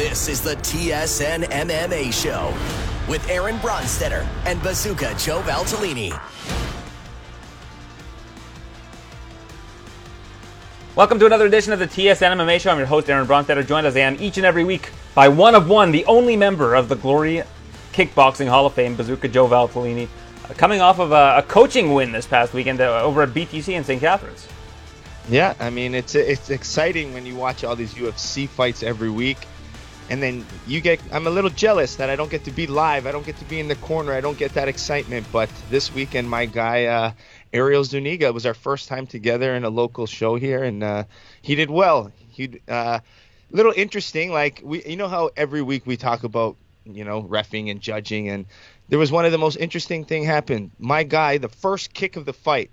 This is the TSN MMA Show with Aaron Bronsteter and Bazooka Joe Valtellini. Welcome to another edition of the TSN MMA Show. I'm your host, Aaron Bronsteter, joined as I am each and every week by one of one, the only member of the Glory Kickboxing Hall of Fame, Bazooka Joe Valtellini, uh, coming off of a, a coaching win this past weekend uh, over at BTC in St. Catharines. Yeah, I mean it's it's exciting when you watch all these UFC fights every week, and then you get. I'm a little jealous that I don't get to be live. I don't get to be in the corner. I don't get that excitement. But this weekend, my guy uh, Ariel Zuniga was our first time together in a local show here, and uh, he did well. He uh, little interesting. Like we, you know how every week we talk about you know refing and judging, and there was one of the most interesting thing happened. My guy, the first kick of the fight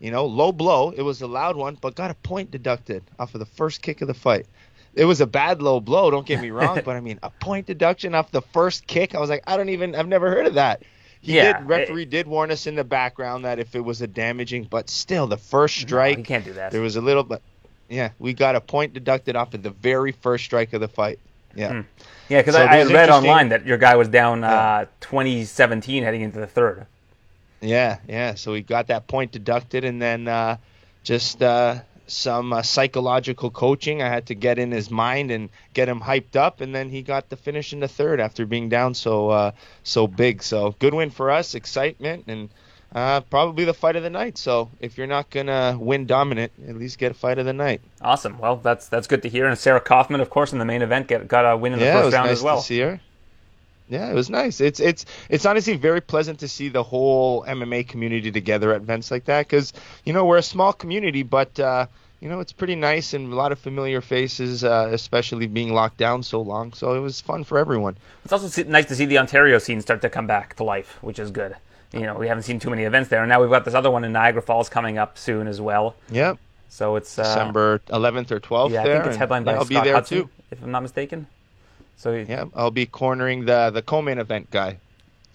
you know, low blow. It was a loud one, but got a point deducted off of the first kick of the fight. It was a bad low blow, don't get me wrong, but I mean, a point deduction off the first kick. I was like, I don't even, I've never heard of that. He Yeah, did, referee did warn us in the background that if it was a damaging, but still, the first strike, you can't do that. there was a little, but yeah, we got a point deducted off of the very first strike of the fight. Yeah. Hmm. Yeah, because So I, I read online that your guy was down Yeah. uh, 2017 heading into the third. Yeah, yeah. So we got that point deducted, and then uh, just uh, some uh, psychological coaching. I had to get in his mind and get him hyped up, and then he got the finish in the third after being down so uh, so big. So good win for us, excitement, and uh, probably the fight of the night. So if you're not gonna win dominant, at least get a fight of the night. Awesome. Well, that's that's good to hear. And Sarah Kaufman, of course, in the main event, get, got a win in the yeah, it first was round nice as well. to see her. Yeah, it was nice. It's it's it's honestly very pleasant to see the whole MMA community together at events like that because you know we're a small community, but uh, you know it's pretty nice and a lot of familiar faces, uh, especially being locked down so long. So it was fun for everyone. It's also nice to see the Ontario scene start to come back to life, which is good. You know, we haven't seen too many events there, and now we've got this other one in Niagara Falls coming up soon as well. Yep, So it's uh, December 11th or 12th. Yeah, I there, think it's headlined by I'll Scott be there Hudson, too. if I'm not mistaken. So Yeah, I'll be cornering the the co-main event guy,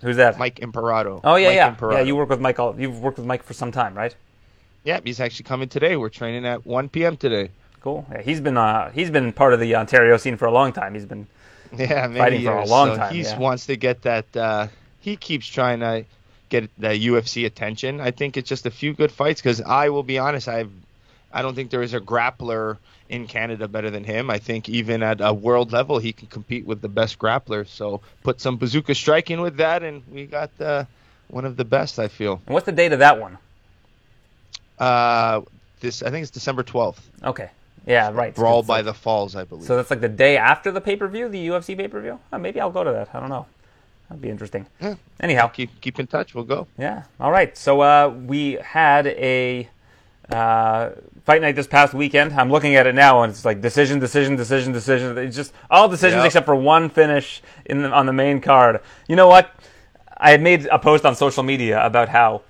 who's that? Mike Imperato. Oh yeah, Mike yeah, Imperato. yeah. You work with Mike. All, you've worked with Mike for some time, right? Yeah, he's actually coming today. We're training at 1 p.m. today. Cool. Yeah, he's been uh, he's been part of the Ontario scene for a long time. He's been Yeah, Fighting for a long so time, He yeah. wants to get that. Uh, he keeps trying to get the UFC attention. I think it's just a few good fights because I will be honest. I I don't think there is a grappler in Canada better than him. I think even at a world level, he can compete with the best grapplers. So put some bazooka striking with that, and we got uh, one of the best. I feel. And what's the date of that one? Uh, this I think it's December twelfth. Okay. Yeah, right. Brawl by like- the Falls, I believe. So that's like the day after the pay per view, the UFC pay per view. Uh, maybe I'll go to that. I don't know. That'd be interesting. Yeah. Anyhow, keep keep in touch. We'll go. Yeah. All right. So uh, we had a uh, fight night this past weekend. I'm looking at it now, and it's like decision, decision, decision, decision. It's just all decisions Yep. except for one finish in the, on the main card. You know what? I had made a post on social media about how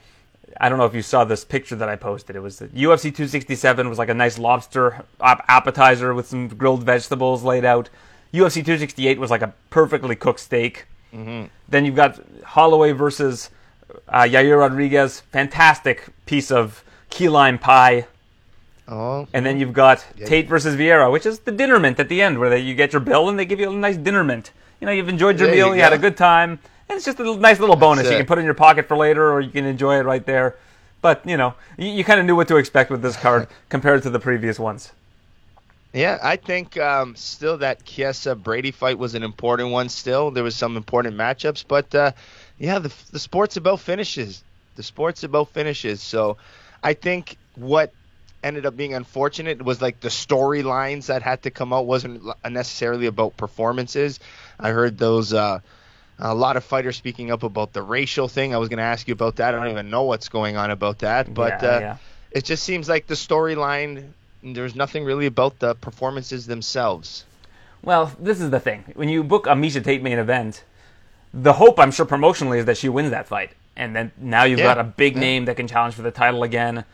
I don't know if you saw this picture that I posted. It was the UFC 267 was like a nice lobster appetizer with some grilled vegetables laid out. UFC 268 was like a perfectly cooked steak. Then you've got Holloway versus uh, Yair Rodriguez, fantastic piece of key lime pie. Oh, And then you've got Tate versus Vieira, which is the dinner mint at the end, where they, you get your bill and they give you a nice dinner mint. You know, you've enjoyed your There meal, you you, had a good time, and it's just a nice little bonus. You can put in your pocket for later, or you can enjoy it right there. But you know, you, you kind of knew what to expect with this card compared to the previous ones. Yeah, I think um, still that Chiesa Brady fight was an important one. Still, there was some important matchups, but uh, yeah, the the sport's about finishes. The sport's about finishes. So, I think what ended up being unfortunate was like the storylines that had to come out wasn't necessarily about performances. I heard those. Uh, a lot of fighters speaking up about the racial thing. I was going to ask you about that. I don't even know what's going on about that, but Yeah, uh, yeah. it just seems like the storyline. There's nothing really about the performances themselves. Well, this is the thing. When you book a Miesha Tate main event, the hope, I'm sure, promotionally, is that she wins that fight. And then now you've Yeah, got a big name that can challenge for the title again.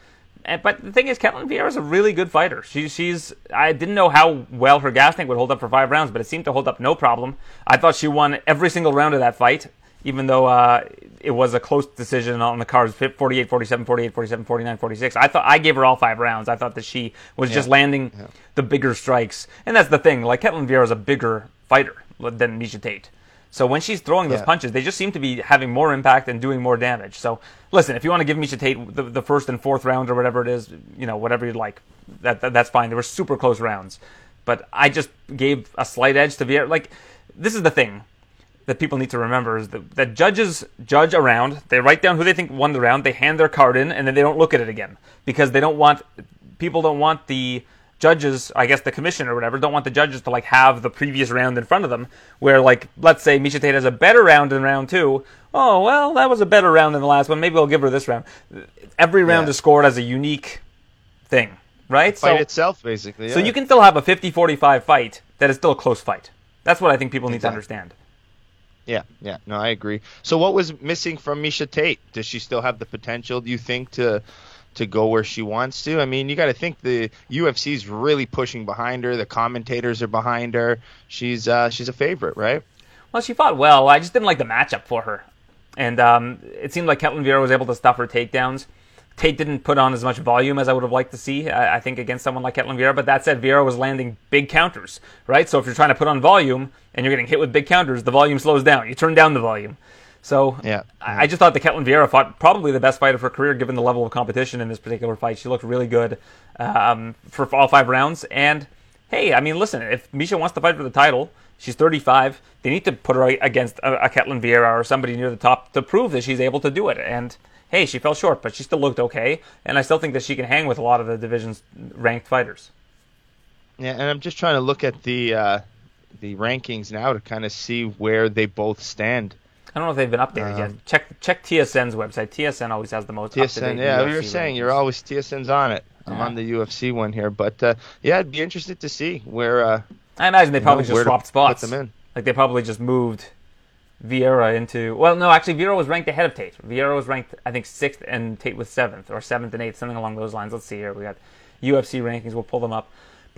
And, but the thing is, Ketlin Vieira is a really good fighter. She, she's I didn't know how well her gas tank would hold up for five rounds, but it seemed to hold up no problem. I thought she won every single round of that fight, even though uh, it was a close decision on the cards 48 47 48 47 49 46 i thought i gave her all five rounds i thought that she was just landing the bigger strikes and that's the thing like Ketlin Vieira is a bigger fighter than Miesha Tate. So when she's throwing those Yeah. punches, they just seem to be having more impact and doing more damage. So listen, if you want to give Miesha Tate the, the first and fourth round or whatever it is, you know, whatever you'd like, that, that that's fine. They were super close rounds, but I just gave a slight edge to Vieira. Like this is the thing that people need to remember is that, that judges judge a round. They write down who they think won the round. They hand their card in, and then they don't look at it again because they don't want people don't want the judges, I guess the commission or whatever, don't want the judges to like have the previous round in front of them. Where like let's say Miesha Tate has a better round in round two. Oh well, that was a better round than the last one. Maybe I'll give her this round. Every round Yeah. is scored as a unique thing, right? Fight itself, basically. So you can still have a 50-45 fight that is still a close fight. That's what I think people need to understand. Yeah, yeah, no, I agree. So what was missing from Miesha Tate? Does she still have the potential? Do you think to to go where she wants to? I mean, you got to think the UFC's really pushing behind her. The commentators are behind her. She's uh, she's a favorite, right? Well, she fought well. I just didn't like the matchup for her. And um, it seemed like Ketlin Vieira was able to stuff her takedowns. Tate didn't put on as much volume as I would have liked to see, I, I think, against someone like Ketlin Vieira. But that said, Vieira was landing big counters, right? So if you're trying to put on volume and you're getting hit with big counters, the volume slows down. You turn down the volume. So Yeah. I, I just thought that Ketlin Vieira fought probably the best fight of her career, given the level of competition in this particular fight. She looked really good um, for all five rounds. And hey, I mean, listen, if Miesha wants to fight for the title, she's 35. They need to put her against a, a Ketlin Vieira or somebody near the top to prove that she's able to do it. And hey, she fell short, but she still looked okay. And I still think that she can hang with a lot of the division's ranked fighters. Yeah, and I'm just trying to look at the uh, the rankings now to kind of see where they both stand. I don't know if they've been updated Um, yet. Check check TSN's website. TSN always has the most TSN, yeah, you were saying you're always TSN's on it. I'm Yeah. on the UFC one here, but uh, yeah, I'd be interested to see where. Uh, I imagine they probably know, just swapped put spots. them in. Like they probably just moved Vieira into. Well, no, actually, Vieira was ranked ahead of Tate. Vieira was ranked, I think, sixth, and Tate was seventh, or seventh and eighth, something along those lines. Let's see here. We got UFC rankings. We'll pull them up.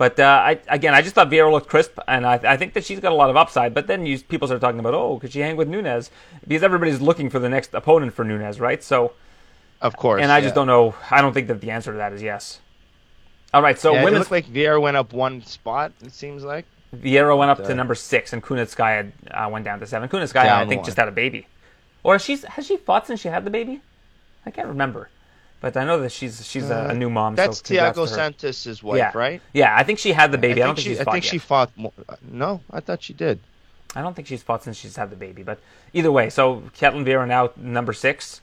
But uh, I, again, I just thought Vieira looked crisp, and I, I think that she's got a lot of upside. But then you, people start talking about, oh, could she hang with Nunes? Because everybody's looking for the next opponent for Nunes, right? So, of course, and I just don't know. I don't think that the answer to that is yes. All right, so Yeah, it women's looked like Vieira went up one spot. It seems like. Vieira went up Uh, to number six, and Kunitskaya uh, went down to seven. Kunitskaya, I think, one. just had a baby, or she's has she fought since she had the baby? I can't remember, but I know that she's she's a, a new mom. That's so Tiago to. Santos' wife, yeah, right? Yeah, I think she had the baby. I, I don't think she. she's I fought think yet. she fought. More, uh, no, I thought she did. I don't think she's fought since she's had the baby. But either way, so Ketlin Vieira now number six,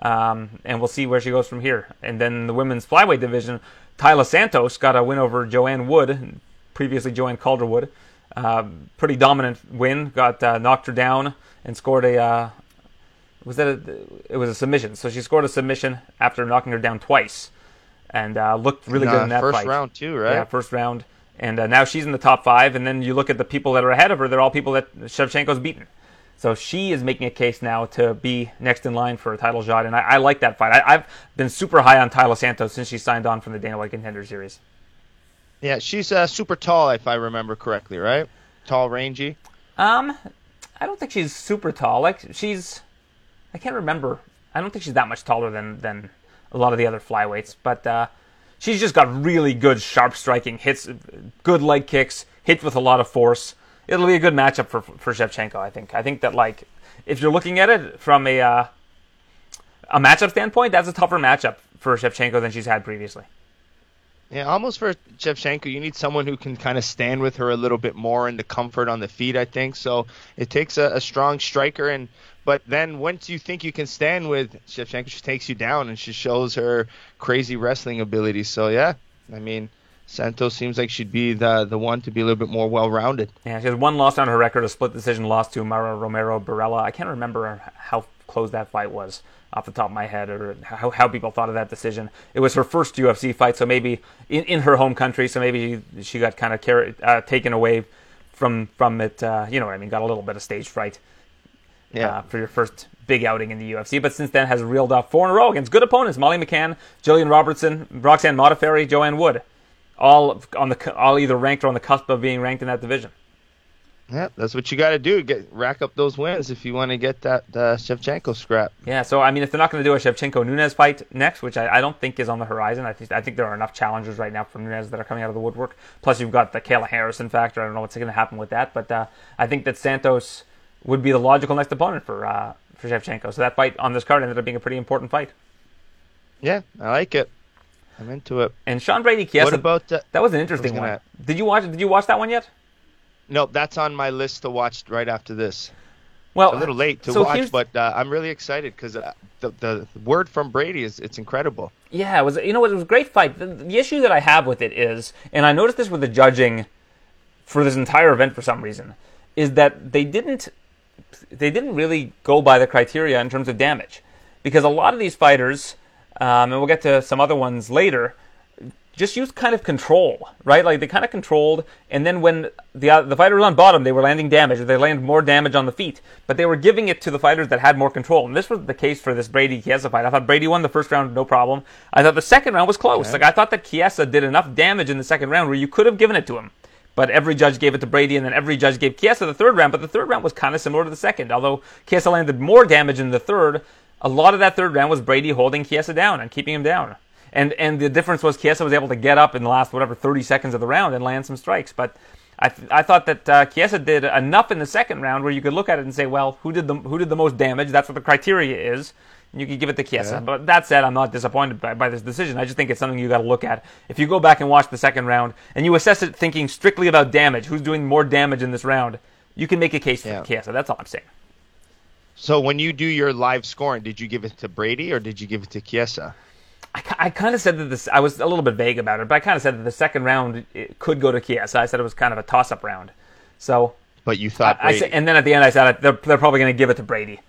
um, and we'll see where she goes from here. And then the women's flyweight division, Taila Santos got a win over Joanne Wood, previously Joanne Calderwood. Uh, pretty dominant win. Got uh, knocked her down and scored a. Was that a? It was a submission. So she scored a submission after knocking her down twice, and uh, looked really good in that first fight. round too, right? Yeah, first round. And uh, now she's in the top five. And then you look at the people that are ahead of her, they're all people that Shevchenko's beaten. So she is making a case now to be next in line for a title shot. And I, I like that fight. I, I've been super high on Taila Santos since she signed on from the Dana White Contender Series. Yeah, she's uh, super tall, if I remember correctly, right? Tall, rangy. Um, I don't think she's super tall. Like she's, I can't remember. I don't think she's that much taller than than a lot of the other flyweights. But uh, she's just got really good sharp striking hits, good leg kicks, hits with a lot of force. It'll be a good matchup for for Shevchenko. I think. I think that like if you're looking at it from a uh, a matchup standpoint, that's a tougher matchup for Shevchenko than she's had previously. Yeah, almost for Shevchenko, you need someone who can kind of stand with her a little bit more in the comfort on the feet. I think so. It takes a, a strong striker, and but then once you think you can stand with Shevchenko, she takes you down and she shows her crazy wrestling ability. So yeah, I mean, Santos seems like she'd be the the one to be a little bit more well rounded. Yeah, she has one loss on her record, a split decision loss to Mara Romero Borella. I can't remember how close that fight was off the top of my head or how, how people thought of that decision. It was her first UFC fight, so maybe in, in her home country, so maybe she got kind of carried, uh, taken away from from it. Uh, you know what I mean? Got a little bit of stage fright Yeah. uh, for your first big outing in the UFC. But since then, has reeled off four in a row against good opponents: Molly McCann, Jillian Robertson, Roxanne Modafferi, Joanne Wood, all on the all either ranked or on the cusp of being ranked in that division. Yeah, that's what you got to do. Get rack up those wins if you want to get that uh, Shevchenko scrap. Yeah, so I mean, if they're not going to do a Shevchenko Nunes fight next, which I, I, don't think is on the horizon, I think I think there are enough challengers right now for Nunes that are coming out of the woodwork. Plus, you've got the Kayla Harrison factor. I don't know what's going to happen with that, but uh, I think that Santos would be the logical next opponent for uh, for Shevchenko. So that fight on this card ended up being a pretty important fight. Yeah, I like it. I'm into it. And Sean Brady Chiesa. What about uh, that? Was an interesting was one. Did you watch? Did you watch that one yet? No, that's on my list to watch right after this. Well, a little late to so watch, but uh, I'm really excited because uh, the, the word from Brady is it's incredible. Yeah, it was. You know what? It was a great fight. The, the issue that I have with it is, and I noticed this with the judging for this entire event for some reason, is that they didn't they didn't really go by the criteria in terms of damage, because a lot of these fighters, um, and we'll get to some other ones later just used kind of control, right? Like they kind of controlled, and then when the uh, the fighter was on bottom, they were landing damage, or they landed more damage on the feet, but they were giving it to the fighters that had more control. And this was the case for this Brady Chiesa fight. I thought Brady won the first round, no problem. I thought the second round was close. Okay. Like I thought that Chiesa did enough damage in the second round where you could have given it to him. But every judge gave it to Brady, and then every judge gave Chiesa the third round. But the third round was kind of similar to the second, although Chiesa landed more damage in the third. A lot of that third round was Brady holding Chiesa down and keeping him down. And and the difference was Chiesa was able to get up in the last whatever 30 seconds of the round and land some strikes. But I, th- I thought that uh, did enough in the second round where you could look at it and say, well, who did the who did the most damage? That's what the criteria is. You could give it to Chiesa. Yeah. But that said, I'm not disappointed by, by this decision. I just think it's something you got to look at. If you go back and watch the second round and you assess it thinking strictly about damage, who's doing more damage in this round, you can make a case for yeah. Chiesa. That's all I'm saying. So when you do your live scoring, did you give it to Brady or did you give it to Chiesa? I, I kind of said that this. I was a little bit vague about it, but I kind of said that the second round could go to Chiesa. I said it was kind of a toss-up round. So, but you thought, I, I said, and then at the end, I said they're, they're probably going to give it to Brady.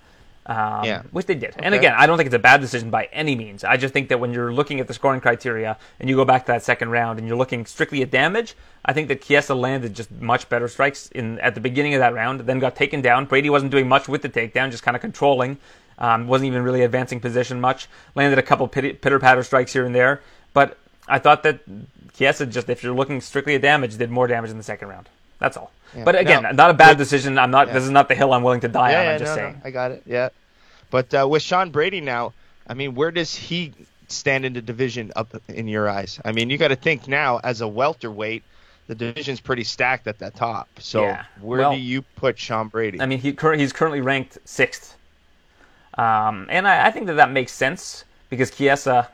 Um, yeah. Which they did. Okay. And again, I don't think it's a bad decision by any means. I just think that when you're looking at the scoring criteria and you go back to that second round and you're looking strictly at damage, I think that Chiesa landed just much better strikes in at the beginning of that round, then got taken down. Brady wasn't doing much with the takedown, just kind of controlling. Um, wasn't even really advancing position much. Landed a couple pitter patter strikes here and there. But I thought that Chiesa, just if you're looking strictly at damage, did more damage in the second round. That's all. Yeah. But again, no, not a bad but, decision. I'm not. Yeah. This is not the hill I'm willing to die yeah, on. I'm just no, saying. No, I got it. Yeah. But uh, with Sean Brady now, I mean, where does he stand in the division up in your eyes? I mean, you got to think now as a welterweight, the division's pretty stacked at the top. So where well, do you put Sean Brady? I mean, he he's currently ranked sixth um, and I, I, think that that makes sense because Chiesa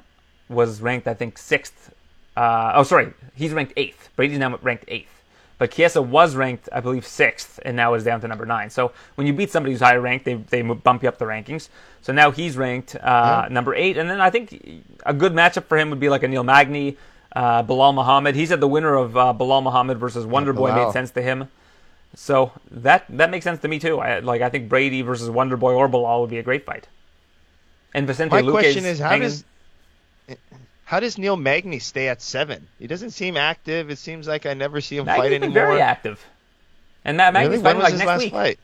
was ranked, I think, sixth. Uh, oh, sorry, he's ranked eighth. Brady's now ranked eighth. But Chiesa was ranked, I believe, sixth, and now is down to number nine. So when you beat somebody who's higher ranked, they, they bump you up the rankings. So now he's ranked uh, yeah. number eight. And then I think a good matchup for him would be like a Neil Magny, uh, Belal Muhammad. He said the winner of uh, Belal Muhammad versus Wonder Boy wow. made sense to him. So that that makes sense to me too. I, like I think Brady versus Wonder Boy or Belal would be a great fight. And Vicente My Luque question is how hanging... does how does Neil Magny stay at seven? He doesn't seem active. It seems like I never see him Magny's fight been anymore. Very active. And that Magny's really? fighting like his next last week. Fight?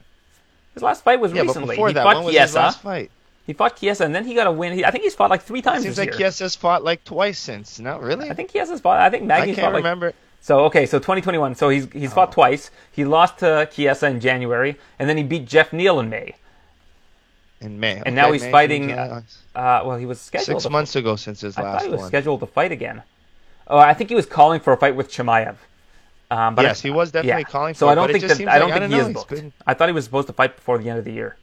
His last fight was yeah, recently. But he that, fought when was his last fight? He fought Chiesa, and then he got a win. He, I think he's fought like three times. It seems like year. Chiesa's fought like twice since. No, really? I think Chiesa's fought. I think Magny's I can't fought remember. Like, so okay, so 2021. So he's he's oh. fought twice. He lost to Chiesa in January, and then he beat Jeff Neal in May. In May, and okay, now he's May, fighting. Uh, well, he was scheduled six months ago since his last one. I last. thought he was one. scheduled to fight again. Oh, I think he was calling for a fight with Chimaev. Um, but yes, I, he was definitely yeah. calling. So for I don't think that I don't like, think I he don't is know, booked. been... I thought he was supposed to fight before the end of the year.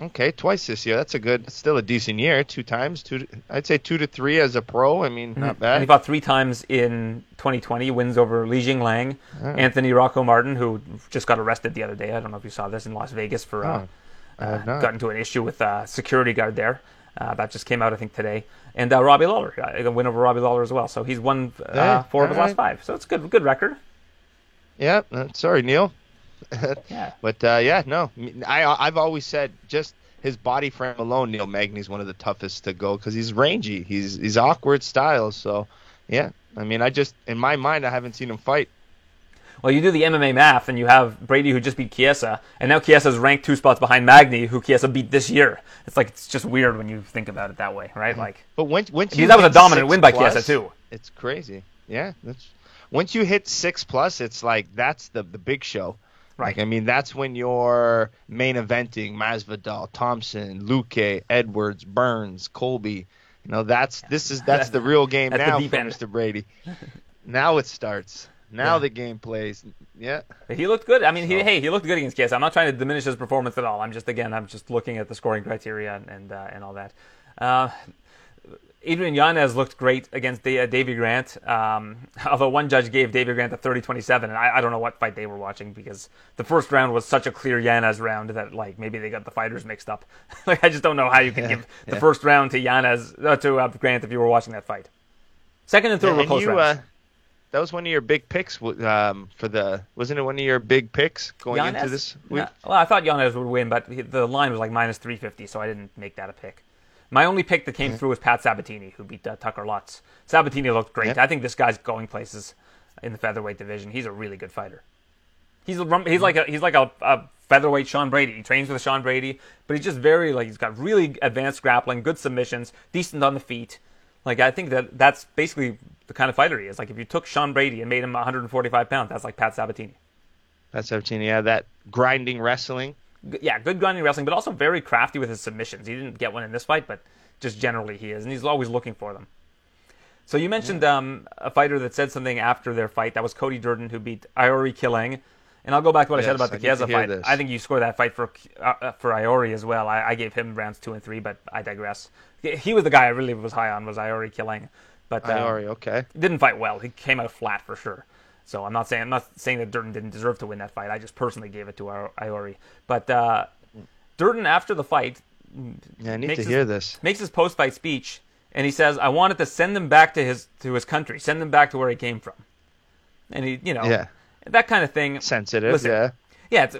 Okay, twice this year. That's a good, still a decent year. Two times, two. I'd say two to three as a pro. I mean, not mm-hmm. bad. And he fought three times in 2020. Wins over Li Jingliang, oh. Anthony Rocco Martin, who just got arrested the other day. I don't know if you saw this in Las Vegas for uh, oh, uh, got into an issue with a security guard there. Uh, that just came out, I think, today. And uh, Robbie Lawler, uh, a win over Robbie Lawler as well. So he's won uh, four of his right. last five. So it's good, good record. Yeah. sorry, Neil. yeah. But uh, yeah, no. I I've always said just his body frame alone, Neil Magny's one of the toughest to go because he's rangy. He's he's awkward styles. So yeah, I mean, I just in my mind, I haven't seen him fight. Well, you do the MMA math, and you have Brady who just beat Chiesa, and now Chiesa's ranked two spots behind Magny, who Chiesa beat this year. It's like it's just weird when you think about it that way, right? Mm-hmm. Like, but when once that was a dominant win by plus, Chiesa too. It's crazy. Yeah, that's once you hit six plus, it's like that's the the big show. Right. Like, I mean, that's when you're main eventing Masvidal, Thompson, Luque, Edwards, Burns, Colby. You know, that's this is that's the real game That's now deep for end. Mr. Brady. now it starts. Now Yeah. the game plays. Yeah. He looked good. I mean, he, hey, he looked good against Chiesa. I'm not trying to diminish his performance at all. I'm just again, I'm just looking at the scoring criteria and and, uh, and all that. Uh, Adrian Yanez looked great against Da- uh, Davy Grant. Um, although one judge gave Davy Grant a 30-27, and I, I don't know what fight they were watching because the first round was such a clear Yanez round that like maybe they got the fighters mixed up. like I just don't know how you can give the yeah. first round to Yanez uh, to uh, Grant if you were watching that fight. Second and third were close you, rounds. That was one of your big picks um, for the. Wasn't it one of your big picks going into this week? No, well, I thought Yanez would win, but the line was like minus 350, so I didn't make that a pick. My only pick that came through was Pat Sabatini, who beat uh, Tucker Lutz. Sabatini looked great. I think this guy's going places in the featherweight division. He's a really good fighter. He's a, he's like a he's like a, a featherweight Sean Brady. He trains with Sean Brady, but he's just very like he's got really advanced grappling, good submissions, decent on the feet. Like I think that that's basically the kind of fighter he is. Like if you took Sean Brady and made him 145 pounds, that's like Pat Sabatini. That's 17. Yeah, that grinding wrestling. G- yeah, good grinding wrestling, but also very crafty with his submissions. He didn't get one in this fight, but just generally he is, and he's always looking for them. So you mentioned um, a fighter that said something after their fight. That was Cody Durden, who beat Aori Qileng. And I'll go back to what I said about the Chiesa fight. this. I think you scored that fight for uh, uh, for Aori as well. I, I gave him rounds two and three, but I digress. He- He was the guy I really was high on was Aori Qileng, but um, Aori, okay. didn't fight well. He came out flat for sure. So I'm not saying I'm not saying that Durden didn't deserve to win that fight. I just personally gave it to Aori. But uh, Durden after the fight Yeah, I need makes to his- hear this. makes his post fight speech and he says, "I wanted to send them back to his to his country, send them back to where he came from." And he, you know, Yeah. that kind of thing. Sensitive, Listen, yeah. yeah. It's,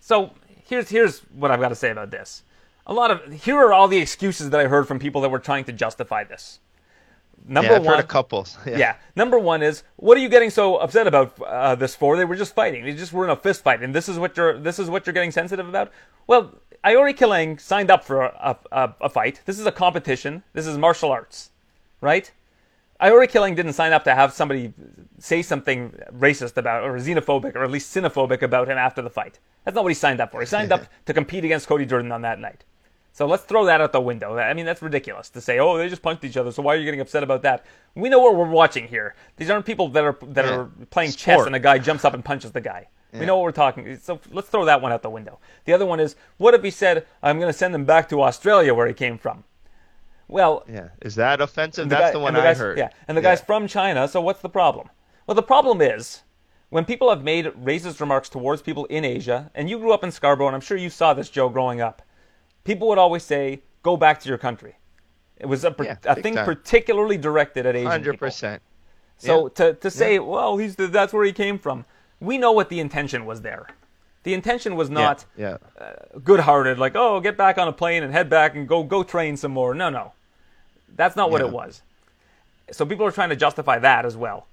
so here's here's what I've got to say about this. A lot of here are all the excuses that I heard from people that were trying to justify this. Number yeah, I've one, heard a couple. Yeah. yeah. Number one is what are you getting so upset about uh, this for? They were just fighting. They just were in a fist fight, and this is what you're this is what you're getting sensitive about. Well, Aori Qileng signed up for a, a, a fight. This is a competition. This is martial arts, right? Aori Qileng didn't sign up to have somebody say something racist about or xenophobic or at least xenophobic about him after the fight. That's not what he signed up for. He signed up to compete against Cody Durden on that night. So let's throw that out the window. I mean, that's ridiculous to say, "Oh, they just punched each other." So why are you getting upset about that? We know what we're watching here. These aren't people that are that Yeah. are playing chess and a guy jumps up and punches the guy. We know what we're talking. So let's throw that one out the window. The other one is, what if he said, "I'm going to send him back to Australia where he came from"? Well, Yeah. Is that offensive? the That's guy- the one and I heard. Yeah, and the guy's from China, so what's the problem? Well, the problem is when people have made racist remarks towards people in Asia, and you grew up in Scarborough, and I'm sure you saw this, Joe, growing up. People would always say, "Go back to your country." It was a, Yeah, a thing time. particularly directed at Asian Hundred people. percent. So Yeah. to, to say, well, he's the, that's where he came from, we know what the intention was there. The intention was not Yeah. Uh, good-hearted, like, oh, get back on a plane and head back and go go train some more. No, no, that's not what it was. So people are trying to justify that as well.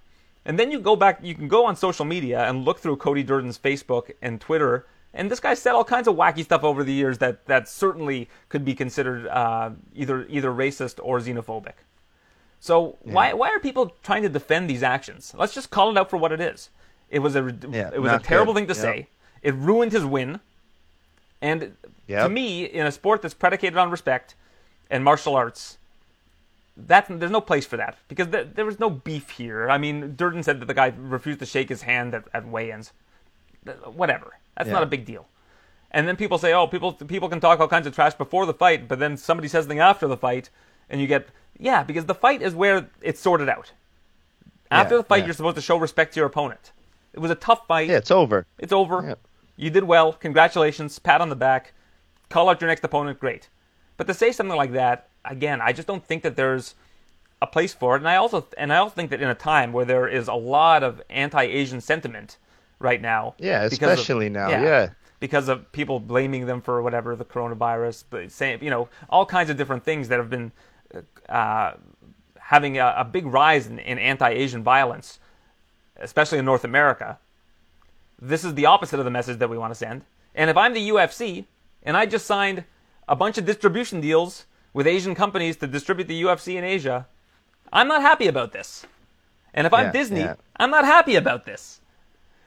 And then you go back, you can go on social media and look through Cody Durden's Facebook and Twitter, and this guy said all kinds of wacky stuff over the years that that certainly could be considered uh, either either racist or xenophobic. So why why are people trying to defend these actions? Let's just call it out for what it is. It was a Yeah, it was a terrible good. thing to Yep. say. It ruined his win. And to me, in a sport that's predicated on respect and martial arts, that there's no place for that because th- there was no beef here. I mean, Durden said that the guy refused to shake his hand at, at weigh-ins. Whatever, that's Yeah. not a big deal. And then people say, "Oh, people people can talk all kinds of trash before the fight, but then somebody says something after the fight, and you get yeah, because the fight is where it's sorted out. After Yeah, the fight, yeah. you're supposed to show respect to your opponent. It was a tough fight. Yeah, it's over. It's over. You did well. Congratulations. Pat on the back. Call out your next opponent. Great. But to say something like that, again, I just don't think that there's a place for it. And I also and I also think that in a time where there is a lot of anti-Asian sentiment right now. Yeah, because of- especially now, yeah. Because of people blaming them for whatever the coronavirus, but saying you know all kinds of different things that have been uh, having a, a big rise in, in anti-Asian violence, especially in North America this is the opposite of the message that we want to send. And if I'm the UFC and I just signed a bunch of distribution deals with Asian companies to distribute the UFC in Asia, I'm not happy about this. And if I'm Yeah, Disney, yeah. I'm not happy about this.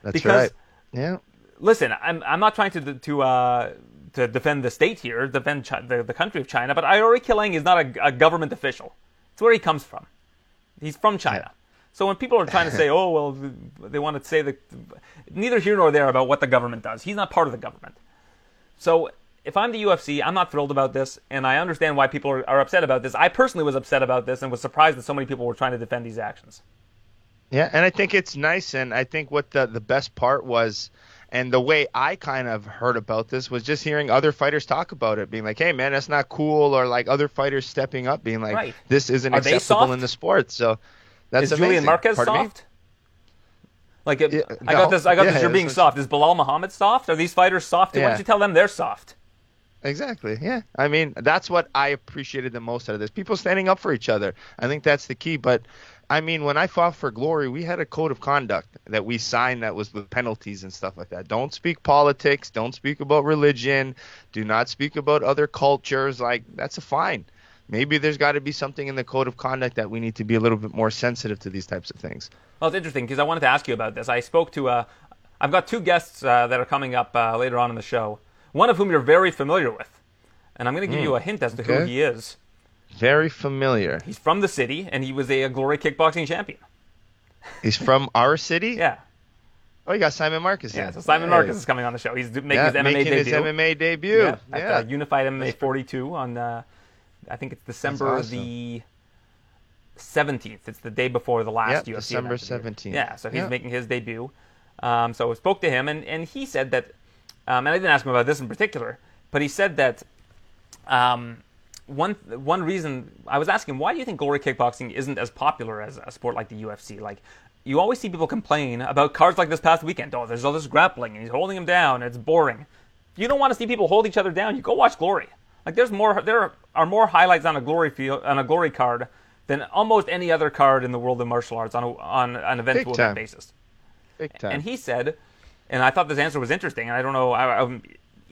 That's Because- right. Yeah. listen, I'm I'm not trying to to uh, to defend the state here, defend Chi- the the country of China, but Aori Qileng is not a, a government official. It's where he comes from. He's from China. So when people are trying to say, "Oh, well," they want to say that neither here nor there about what the government does. He's not part of the government. So if I'm the UFC, I'm not thrilled about this, and I understand why people are, are upset about this. I personally was upset about this and was surprised that so many people were trying to defend these actions. Yeah, and I think it's nice, and I think what the the best part was, and the way I kind of heard about this was just hearing other fighters talk about it, being like, "Hey, man, that's not cool," or like other fighters stepping up, being like, Right. "This isn't Are acceptable in the sport." So that's is amazing. Julian Marquez Pardon me? soft? Like it, Yeah, I got no. this. I got Yeah, this. You're being soft. Is Belal Muhammad soft? Are these fighters soft? Why don't you tell them they're soft? Exactly. Yeah. I mean, that's what I appreciated the most out of this. People standing up for each other. I think that's the key. But I mean, when I fought for glory, we had a code of conduct that we signed that was with penalties and stuff like that. Don't speak politics. Don't speak about religion. Do not speak about other cultures. Like, that's a fine. Maybe there's got to be something in the code of conduct that we need to be a little bit more sensitive to these types of things. Well, it's interesting because I wanted to ask you about this. I spoke to. Uh, I've got two guests uh, that are coming up uh, later on in the show. One of whom you're very familiar with, and I'm going to give you a hint as to who he is. Very familiar. He's from the city, and he was a, Glory kickboxing champion. He's from our city. Yeah, Oh, you got Simon Marcus. yeah. in. So Simon Hey. Marcus is coming on the show. He's making Yeah, his MMA making debut. his MMA debut. Yeah, Yeah. at uh, Unified MMA 42 on. Uh, I think it's December awesome. the 17th. It's the day before the last Yep, UFC. December 17th. Yeah, so he's Yep. making his debut. Um, so I spoke to him, and, and he said that, um, and I didn't ask him about this in particular, but he said that um, one one reason I was asking why do you think glory kickboxing isn't as popular as a sport like the UFC? Like you always see people complain about cards like this past weekend. Oh, there's all this grappling, and he's holding him down. And it's boring. If you don't want to see people hold each other down, you go watch Glory. Like there's more, there are more highlights on a Glory field on a Glory card than almost any other card in the world of martial arts on a, on an event to event basis. Big time. And he said, and I thought this answer was interesting, and I don't know, I, I'm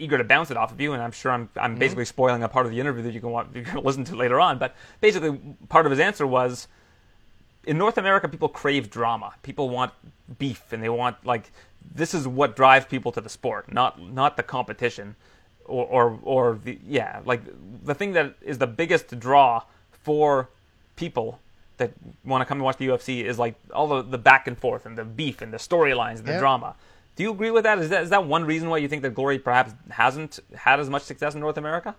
eager to bounce it off of you, and I'm sure I'm, I'm basically spoiling a part of the interview that you can, want, you can listen to later on. But basically, part of his answer was, in North America, people crave drama. People want beef, and they want like this is what drives people to the sport, not not the competition, or or, or the yeah, like the thing that is the biggest draw for people that want to come and watch the UFC is like all the, the back and forth and the beef and the storylines and the Yeah. drama. Do you agree with that? Is that is that one reason why you think that Glory perhaps hasn't had as much success in North America?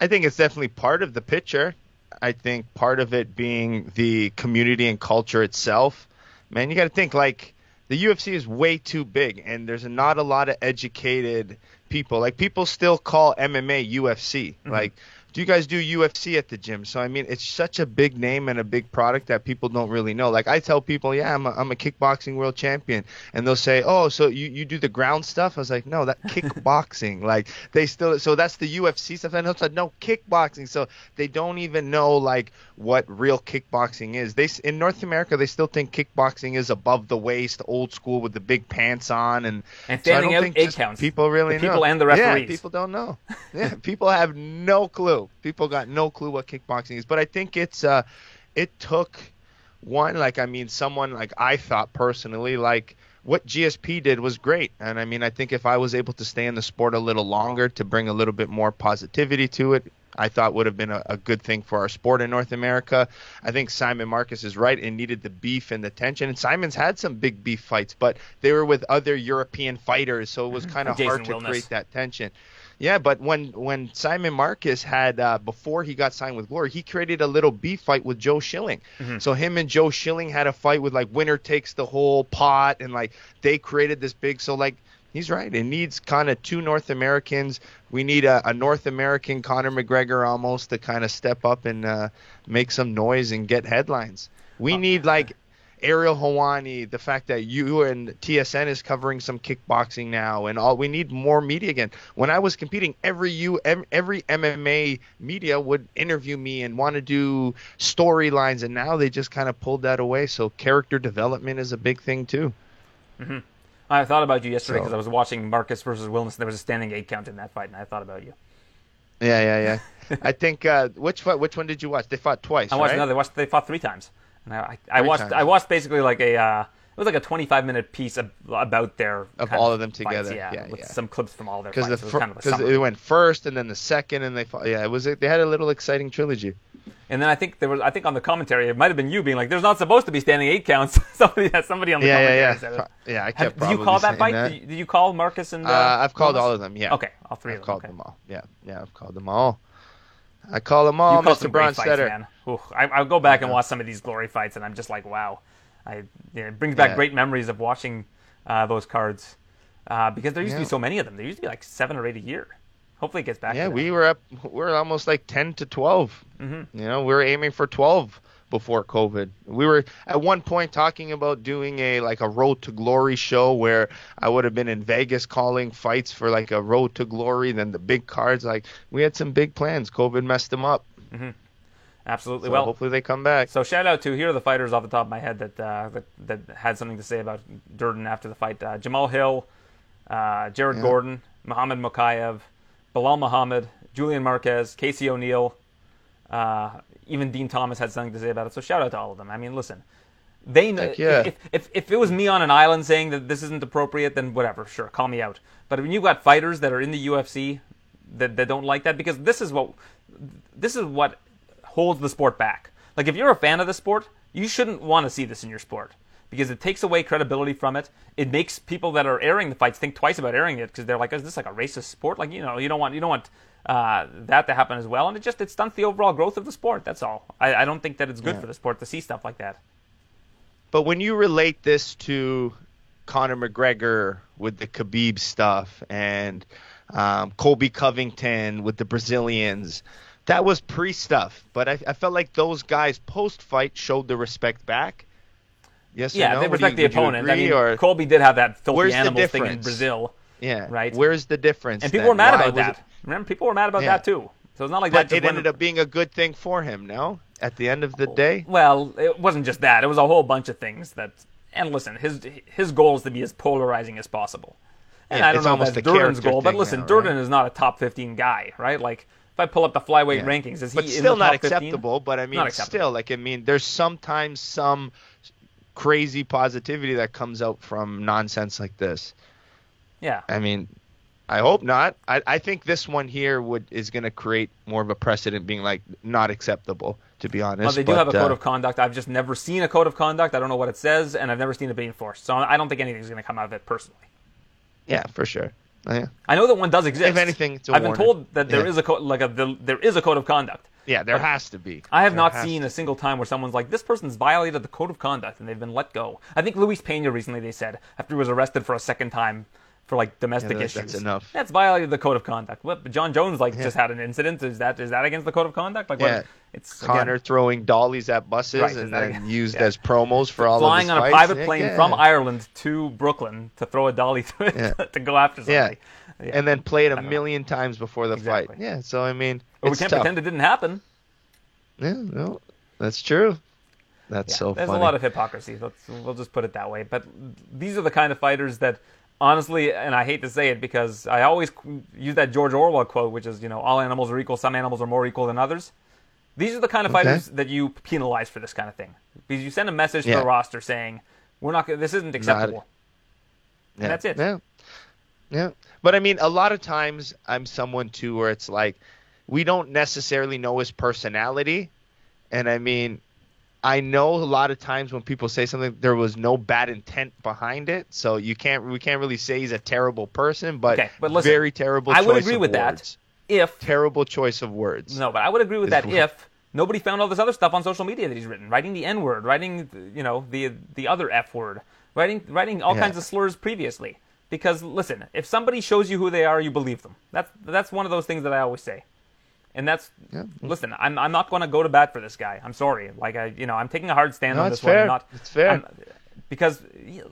I think it's definitely part of the picture. I think part of it being the community and culture itself. Man, you got to think like the UFC is way too big, and there's not a lot of educated people. Like people still call MMA UFC. Mm-hmm. Like, do you guys do UFC at the gym? So I mean, it's such a big name and a big product that people don't really know. Like I tell people, yeah, I'm a, I'm a kickboxing world champion, and they'll say, oh, so you you do the ground stuff? I was like, no, that kickboxing. like they still, so that's the UFC stuff. And I said, no, kickboxing. So they don't even know like what real kickboxing is. They in North America, they still think kickboxing is above the waist, old school with the big pants on, and And so standing don't out think eight counts. People really The people know. and the Yeah, people don't know. Yeah, people have no clue. People got no clue what kickboxing is. But I think it's uh, it took one like I mean someone like I thought personally like what GSP did was great. And I mean I think if I was able to stay in the sport a little longer to bring a little bit more positivity to it. I thought would have been a, a good thing for our sport in North America. I think Simon Marcus is right. It needed the beef and the tension. And Simon's had some big beef fights, but they were with other European fighters, so it was kind of hard to create that tension. Yeah, but when when Simon Marcus had uh, before he got signed with Glory, he created a little beef fight with Joe Schilling. So him and Joe Schilling had a fight with like winner takes the whole pot, and like they created this big. So like he's right, it needs kind of two North Americans. We need a, a North American Conor McGregor almost to kind of step up and uh, make some noise and get headlines. We need like Ariel Helwani, the fact that you and TSN is covering some kickboxing now, and all we need more media again. When I was competing, every you every MMA media would interview me and want to do storylines, and now they just kind of pulled that away. So character development is a big thing too. I thought about you yesterday So- because I was watching Marcus versus Wilnis. There was a standing eight count in that fight, and I thought about you. Yeah, yeah, yeah. I think uh, which fight, which one did you watch? They fought twice. I watched right? another. They, watched, they fought three times, and I, I, I watched. times. I watched basically like a. Uh, it was like a 25 minute piece of, about their Of all of them fights, together. yeah, Yeah, with yeah. some clips from all of their because the fir- kind of it went first and then the second and they fought. Yeah, it was. They had a little exciting trilogy. And then I think there was, I think on the commentary, it might have been you being like, "There's not supposed to be standing eight counts." somebody, somebody on the Yeah, commentary yeah, said yeah. it. Yeah, I Have- kept did you call that fight? that. Did, you, did you call Marcus and? Uh, Uh, I've called Robles? all of them. Yeah. Okay, all three I've of them. called okay. them all. Yeah, yeah, I've called them all. I call them all, You called Mr. fights, Bronsteter. man. I, I'll go back and watch some of these glory fights, and I'm just like, wow. I, yeah, it brings back Yeah. great memories of watching uh, those cards uh, because there used to be so many of them. There used to be like seven or eight a year. Hopefully, it gets back. Yeah, to that. we were up. We're almost like ten to 12 Mm-hmm. You know, we are aiming for twelve before COVID. We were at one point talking about doing a like a Road to Glory show where I would have been in Vegas calling fights for like a Road to Glory. Then the big cards, like we had some big plans. COVID messed them up. absolutely. So well, hopefully they come back. So shout out to here are the fighters off the top of my head that uh, that, that had something to say about Durden after the fight: uh, Jamahal Hill, uh, Jared Yeah. Gordon, Muhammad Mokaev, Belal Muhammad, Julian Marquez, Casey O'Neill, uh, even Dean Thomas had something to say about it. So shout out to all of them. I mean, listen, they know yeah. if, if if it was me on an island saying that this isn't appropriate, then whatever, sure, call me out. But when you've got fighters that are in the UFC that, that don't like that, because this is what this is what holds the sport back. Like if you're a fan of the sport, you shouldn't want to see this in your sport because it takes away credibility from it. It makes people that are airing the fights think twice about airing it because they're like, "Is this like a racist sport?" Like you know, you don't want you don't want uh, that to happen as well, and it just it stunts the overall growth of the sport. That's all. I, I don't think that it's good Yeah. for the sport to see stuff like that. But when you relate this to Conor McGregor with the Khabib stuff and um, Colby Covington with the Brazilians, that was pre stuff. But I, I felt like those guys post fight showed the respect back. Yes Yeah, or no? they respect you- the opponent. I mean, or- Colby did have that filthy animals thing in? Brazil, yeah, right? Where's the difference? and people then? were mad Why about that. it- Remember, people were mad about Yeah. that too. So it's not like but that. it ended up being a good thing for him. No, at the end of the day. Well, it wasn't just that. It was a whole bunch of things that. And listen, his his goal is to be as polarizing as possible. And Yeah, I don't know if almost that's Durden's goal, but listen, now, Durden is not a top 15 guy, right? Like, if I pull up the flyweight Yeah. rankings, is he but still not top 15? acceptable. But I mean, acceptable. still, like I mean, there's sometimes some crazy positivity that comes out from nonsense like this. Yeah. I mean, I hope not. I, I think this one here would is going to create more of a precedent, being like not acceptable. To be honest, Well, they do But, have a code uh, of conduct. I've just never seen a code of conduct. I don't know what it says, and I've never seen it be enforced. So I don't think anything's going to come out of it personally. Yeah, for sure. Oh, yeah, I know that one does exist. If anything, it's a I've been told that there Yeah. is a code, like a the, there is a code of conduct. yeah, there has to be. I have There not seen to. a single time where someone's like, this person's violated the code of conduct and they've been let go. I think Luis Pena recently, they said, after he was arrested for a second time for like domestic Yeah, that- issues. that's enough. That's violated the code of conduct. What, but Jon Jones like just had an incident. Is that is that against the code of conduct? Like Yeah. what? It's again, Conor throwing dollies at buses Right, and then again- used yeah. as promos for all flying of on a fights. private Yeah, plane yeah. from Ireland to Brooklyn to throw a dolly to it Yeah. to go after Yeah. somebody. Yeah. and then play it a don't know. million times before the Exactly. fight. Yeah, so I mean, But we can't tough. pretend it didn't happen. Yeah, no, that's true. That's Yeah, so there's funny. a lot of hypocrisy. Let's, we'll just put it that way. But these are the kind of fighters that, honestly, and I hate to say it because I always use that George Orwell quote, which is, you know, all animals are equal. Some animals are more equal than others. These are the kind of Okay. fighters that you penalize for this kind of thing because you send a message to Yeah. the roster saying, "We're not. This isn't acceptable." yeah. that's it. Yeah, yeah. But I mean, a lot of times I'm someone too where it's like we don't necessarily know his personality, and I mean, I know a lot of times when people say something, there was no bad intent behind it, so you can't we can't really say he's a terrible person, but, Okay, but listen, very terrible. I would agree with words. that if Terrible choice of words. No, but I would agree with that if nobody found all this other stuff on social media that he's written, writing the N word, writing you know the the other F word, writing writing all Yeah. kinds of slurs previously. Because listen, if somebody shows you who they are, you believe them. That's that's one of those things that I always say. And that's Yeah. listen. I'm I'm not going to go to bat for this guy. I'm sorry. Like I you know I'm taking a hard stand No, on this one. fair. I'm not. It's fair. I'm- because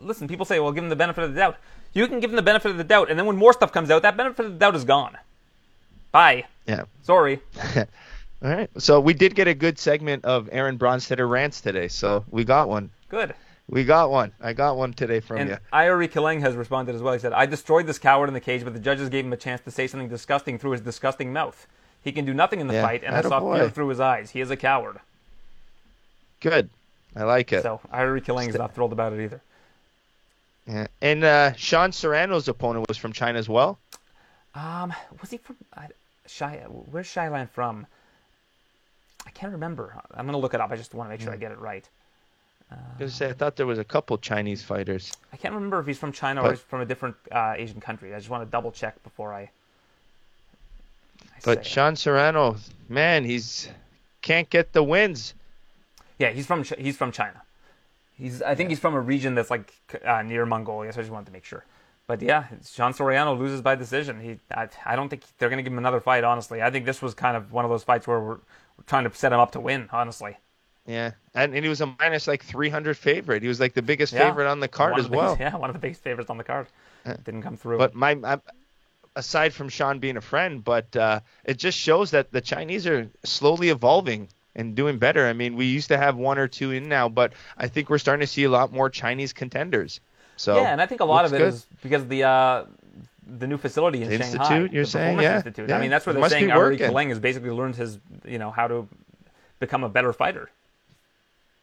listen, people say, well, give him the benefit of the doubt. You can give him the benefit of the doubt, and then when more stuff comes out, that benefit of the doubt is gone. Bye. Yeah. Sorry. All right. So we did get a good segment of Aaron Bronsteter rants today. So we got one. Good. We got one. I got one today from And you. Aori Qileng has responded as well. He said, I destroyed this coward in the cage, but the judges gave him a chance to say something disgusting through his disgusting mouth. He can do nothing in the Yeah, fight, and I saw attaboy. fear through his eyes. He is a coward. Good. I like it. So Aori Qileng is not thrilled about it either. Yeah. And uh, Sean Soriano's opponent was from China as well. Um, was he from uh? Where's Shayilan from? I can't remember. I'm gonna look it up. I just want to make sure I get it right. I was say I thought there was a couple Chinese fighters. I can't remember if he's from China or he's from a different uh, Asian country. I just want to double check before I. But. Sean Soriano, man, he's can't get the wins. yeah, he's from he's from China. He's I think he's from a region that's like uh, near Mongolia. So I just wanted to make sure. But yeah, Sean Soriano loses by decision. He I, I don't think they're gonna give him another fight. Honestly, I think this was kind of one of those fights where we're, we're trying to set him up to win. Honestly. Yeah, and, and he was a minus like 300 favorite. He was like the biggest Yeah. favorite on the card One as the well. biggest- yeah, one of the biggest favorites on the card. Didn't come through. But my, I, aside from Sean being a friend, but uh, it just shows that the Chinese are slowly evolving and doing better. I mean, we used to have one or two in now, but I think we're starting to see a lot more Chinese contenders. So yeah, and I think a lot of it looks is because of the uh, the new facility in The Shanghai, institute, you're saying? Yeah, Institute. yeah. I mean, that's where they're saying Aori. Qileng has basically learned his, you know, how to become a better fighter.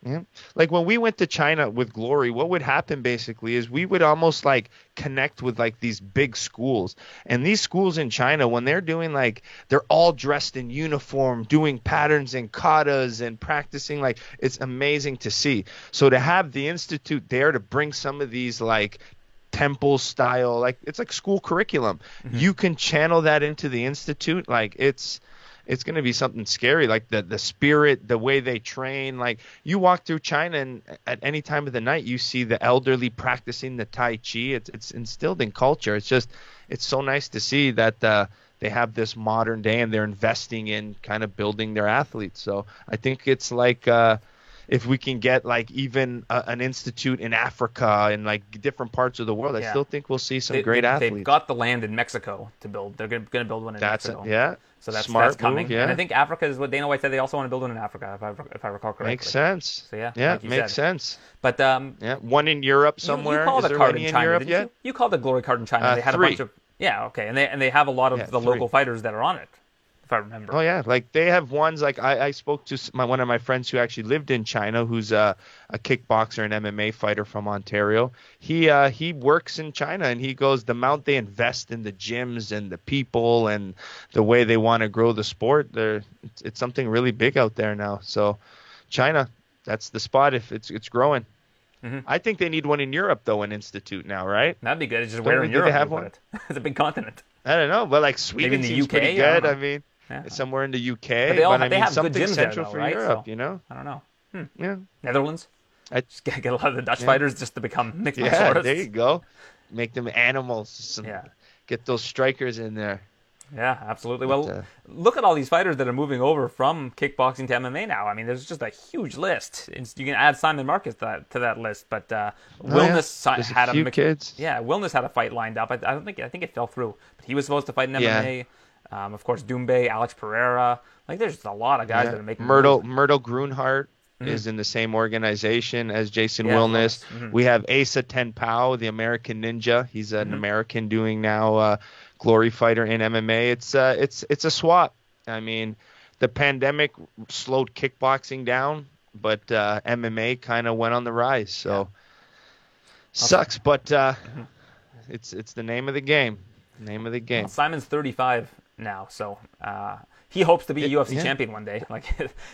Yeah. Like when we went to China with Glory, what would happen basically is we would almost like connect with like these big schools. And these schools in China, when they're doing like, they're all dressed in uniform, doing patterns and katas and practicing, like, it's amazing to see. So to have the Institute there to bring some of these like temple style, like, it's like school curriculum, mm-hmm. you can channel that into the Institute. Like, it's, it's going to be something scary like the the spirit the way they train like you walk through china and at any time of the night you see the elderly practicing the tai chi it's it's instilled in culture it's just it's so nice to see that uh they have this modern day and they're investing in kind of building their athletes so i think it's like uh if we can get like even a, an institute in Africa and like different parts of the world, I still think we'll see some They, great they, athletes. They've got the land in Mexico to build. They're going to build one in That's Mexico. it. Yeah. So that's Smart that's coming. move, yeah. And I think Africa is what Dana White said. They also want to build one in Africa, if I if I recall correctly. Makes sense. So, yeah, yeah, like makes said. sense. But um, Yeah, one in Europe somewhere. You, called Is a card in in China, Europe yet? you? You called a glory card in China. Uh, they had three. a bunch of yeah, okay, and they and they have a lot of Yeah, the three. local fighters that are on it, if I remember. Oh yeah, like they have ones like I, I spoke to my one of my friends who actually lived in China, who's a, a kickboxer and MMA fighter from Ontario. He uh, he works in China, and he goes the amount they invest in the gyms and the people and the way they want to grow the sport. They're it's, it's something really big out there now. So China, that's the spot if it's it's growing. Mm-hmm. I think they need one in Europe though, an institute now, right? That'd be good. It's just Don't where in do they have one? it. it's a big continent. I don't know, but like Sweden in the seems UK? pretty good. know. I, mean, Yeah. somewhere in the UK, But they all I have- they mean have good something gyms there, central though, for right? Europe, So- you know? I don't know. Yeah. Netherlands. I- Just get, get a lot of the Dutch fighters just to become mixed martial Yeah, artists. there you go. Make them animals. Some, Yeah. Get those strikers in there. Yeah, absolutely. Well, uh, look at all these fighters that are moving over from kickboxing to MMA now. I mean, there's just a huge list. It's, you can add Simon Marcus to that, to that list, but uh, Oh, yeah. Wilnis si- had a few mix- kids. Yeah, Wilnis had a fight lined up. I, I don't think I think it fell through, but he was supposed to fight in Yeah. MMA. Um, of course, Doumbé, Alex Pereira. Like, there's just a lot of guys Yeah. that are making Myrtle moves. Murthel Groenhart is in the same organization as Jason Mm-hmm. Yeah, Wilnis. Mhm. We have Asa Ten Pow, the American Ninja. He's an Mm-hmm. American doing now uh, glory fighter in MMA. It's uh, it's it's a swap. I mean, the pandemic slowed kickboxing down, but uh, MMA kind of went on the rise. So sucks, but uh, Mm-hmm. it's it's the name of the game. Name of the game. Well, Simon's 35 now, so uh, he hopes to be a UFC yeah. champion one day. Like,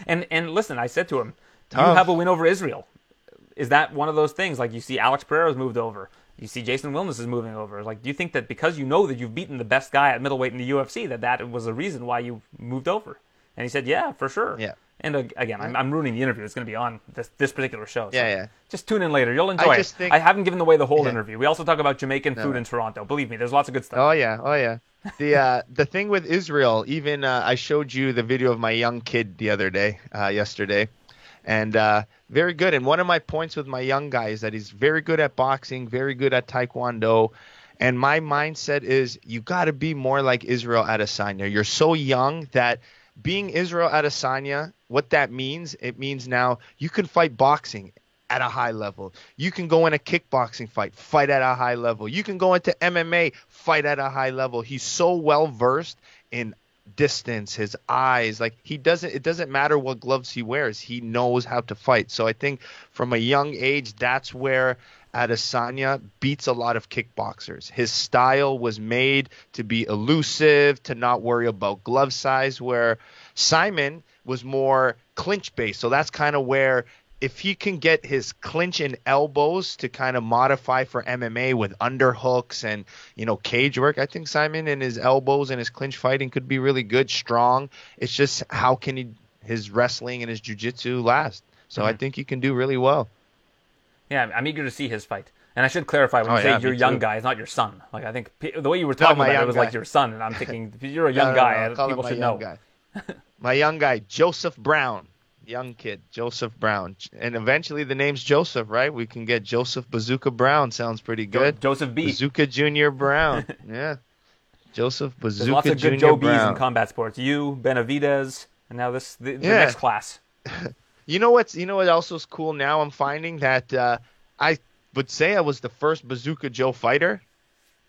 and and listen, I said to him, Do "You have a win over Israel." Is that one of those things? Like, you see Alex Pereira's moved over, you see Jason Wilnis is moving over. Like, do you think that because you know that you've beaten the best guy at middleweight in the UFC, that that was a reason why you moved over? And he said, "Yeah, for sure." Yeah. And uh, again, I'm, I'm ruining the interview. It's going to be on this, this particular show. so Yeah, yeah. Just tune in later. You'll enjoy just it. think- I haven't given away the whole Yeah. interview. We also talk about Jamaican food in Toronto. Believe me, there's lots of good stuff. Oh yeah, oh yeah. The uh, the thing with Israel, even uh, I showed you the video of my young kid the other day, uh, yesterday, and uh, very good. And one of my points with my young guy is that he's very good at boxing, very good at taekwondo. And my mindset is you got to be more like Israel at Adesanya. You're so young that being Israel Adesanya, what that means, it means now you can fight boxing at a high level. You can go in a kickboxing fight, fight at a high level. You can go into MMA, fight at a high level. He's so well versed in distance, his eyes, like he doesn't it doesn't matter what gloves he wears. He knows how to fight. So I think from a young age that's where Adesanya beats a lot of kickboxers. His style was made to be elusive, to not worry about glove size, where Simon was more clinch based. So that's kind of where if he can get his clinch and elbows to kind of modify for MMA with underhooks and you know cage work, I think Simon and his elbows and his clinch fighting could be really good, strong. It's just how can he his wrestling and his jiu-jitsu last. So mm-hmm. I think he can do really well. Yeah, I'm eager to see his fight. And I should clarify when oh, you say yeah, your young too. guy, it's not your son. Like I think the way you were talking no, about it was guy. like your son, and I'm thinking you're a young no, no, guy, people should know. my young guy, Joseph Brown young kid, Joseph Brown, and eventually the name's Joseph, right? We can get Joseph Bazooka Brown. Sounds pretty good. Joseph B. Bazooka Junior Brown. yeah, Joseph Bazooka There's lots of good Joe Brown. B's in combat sports. You, Benavidez, and now this the, the yeah. next class. You know what's you know what also is cool now? I'm finding that uh, I would say I was the first Bazooka Joe fighter.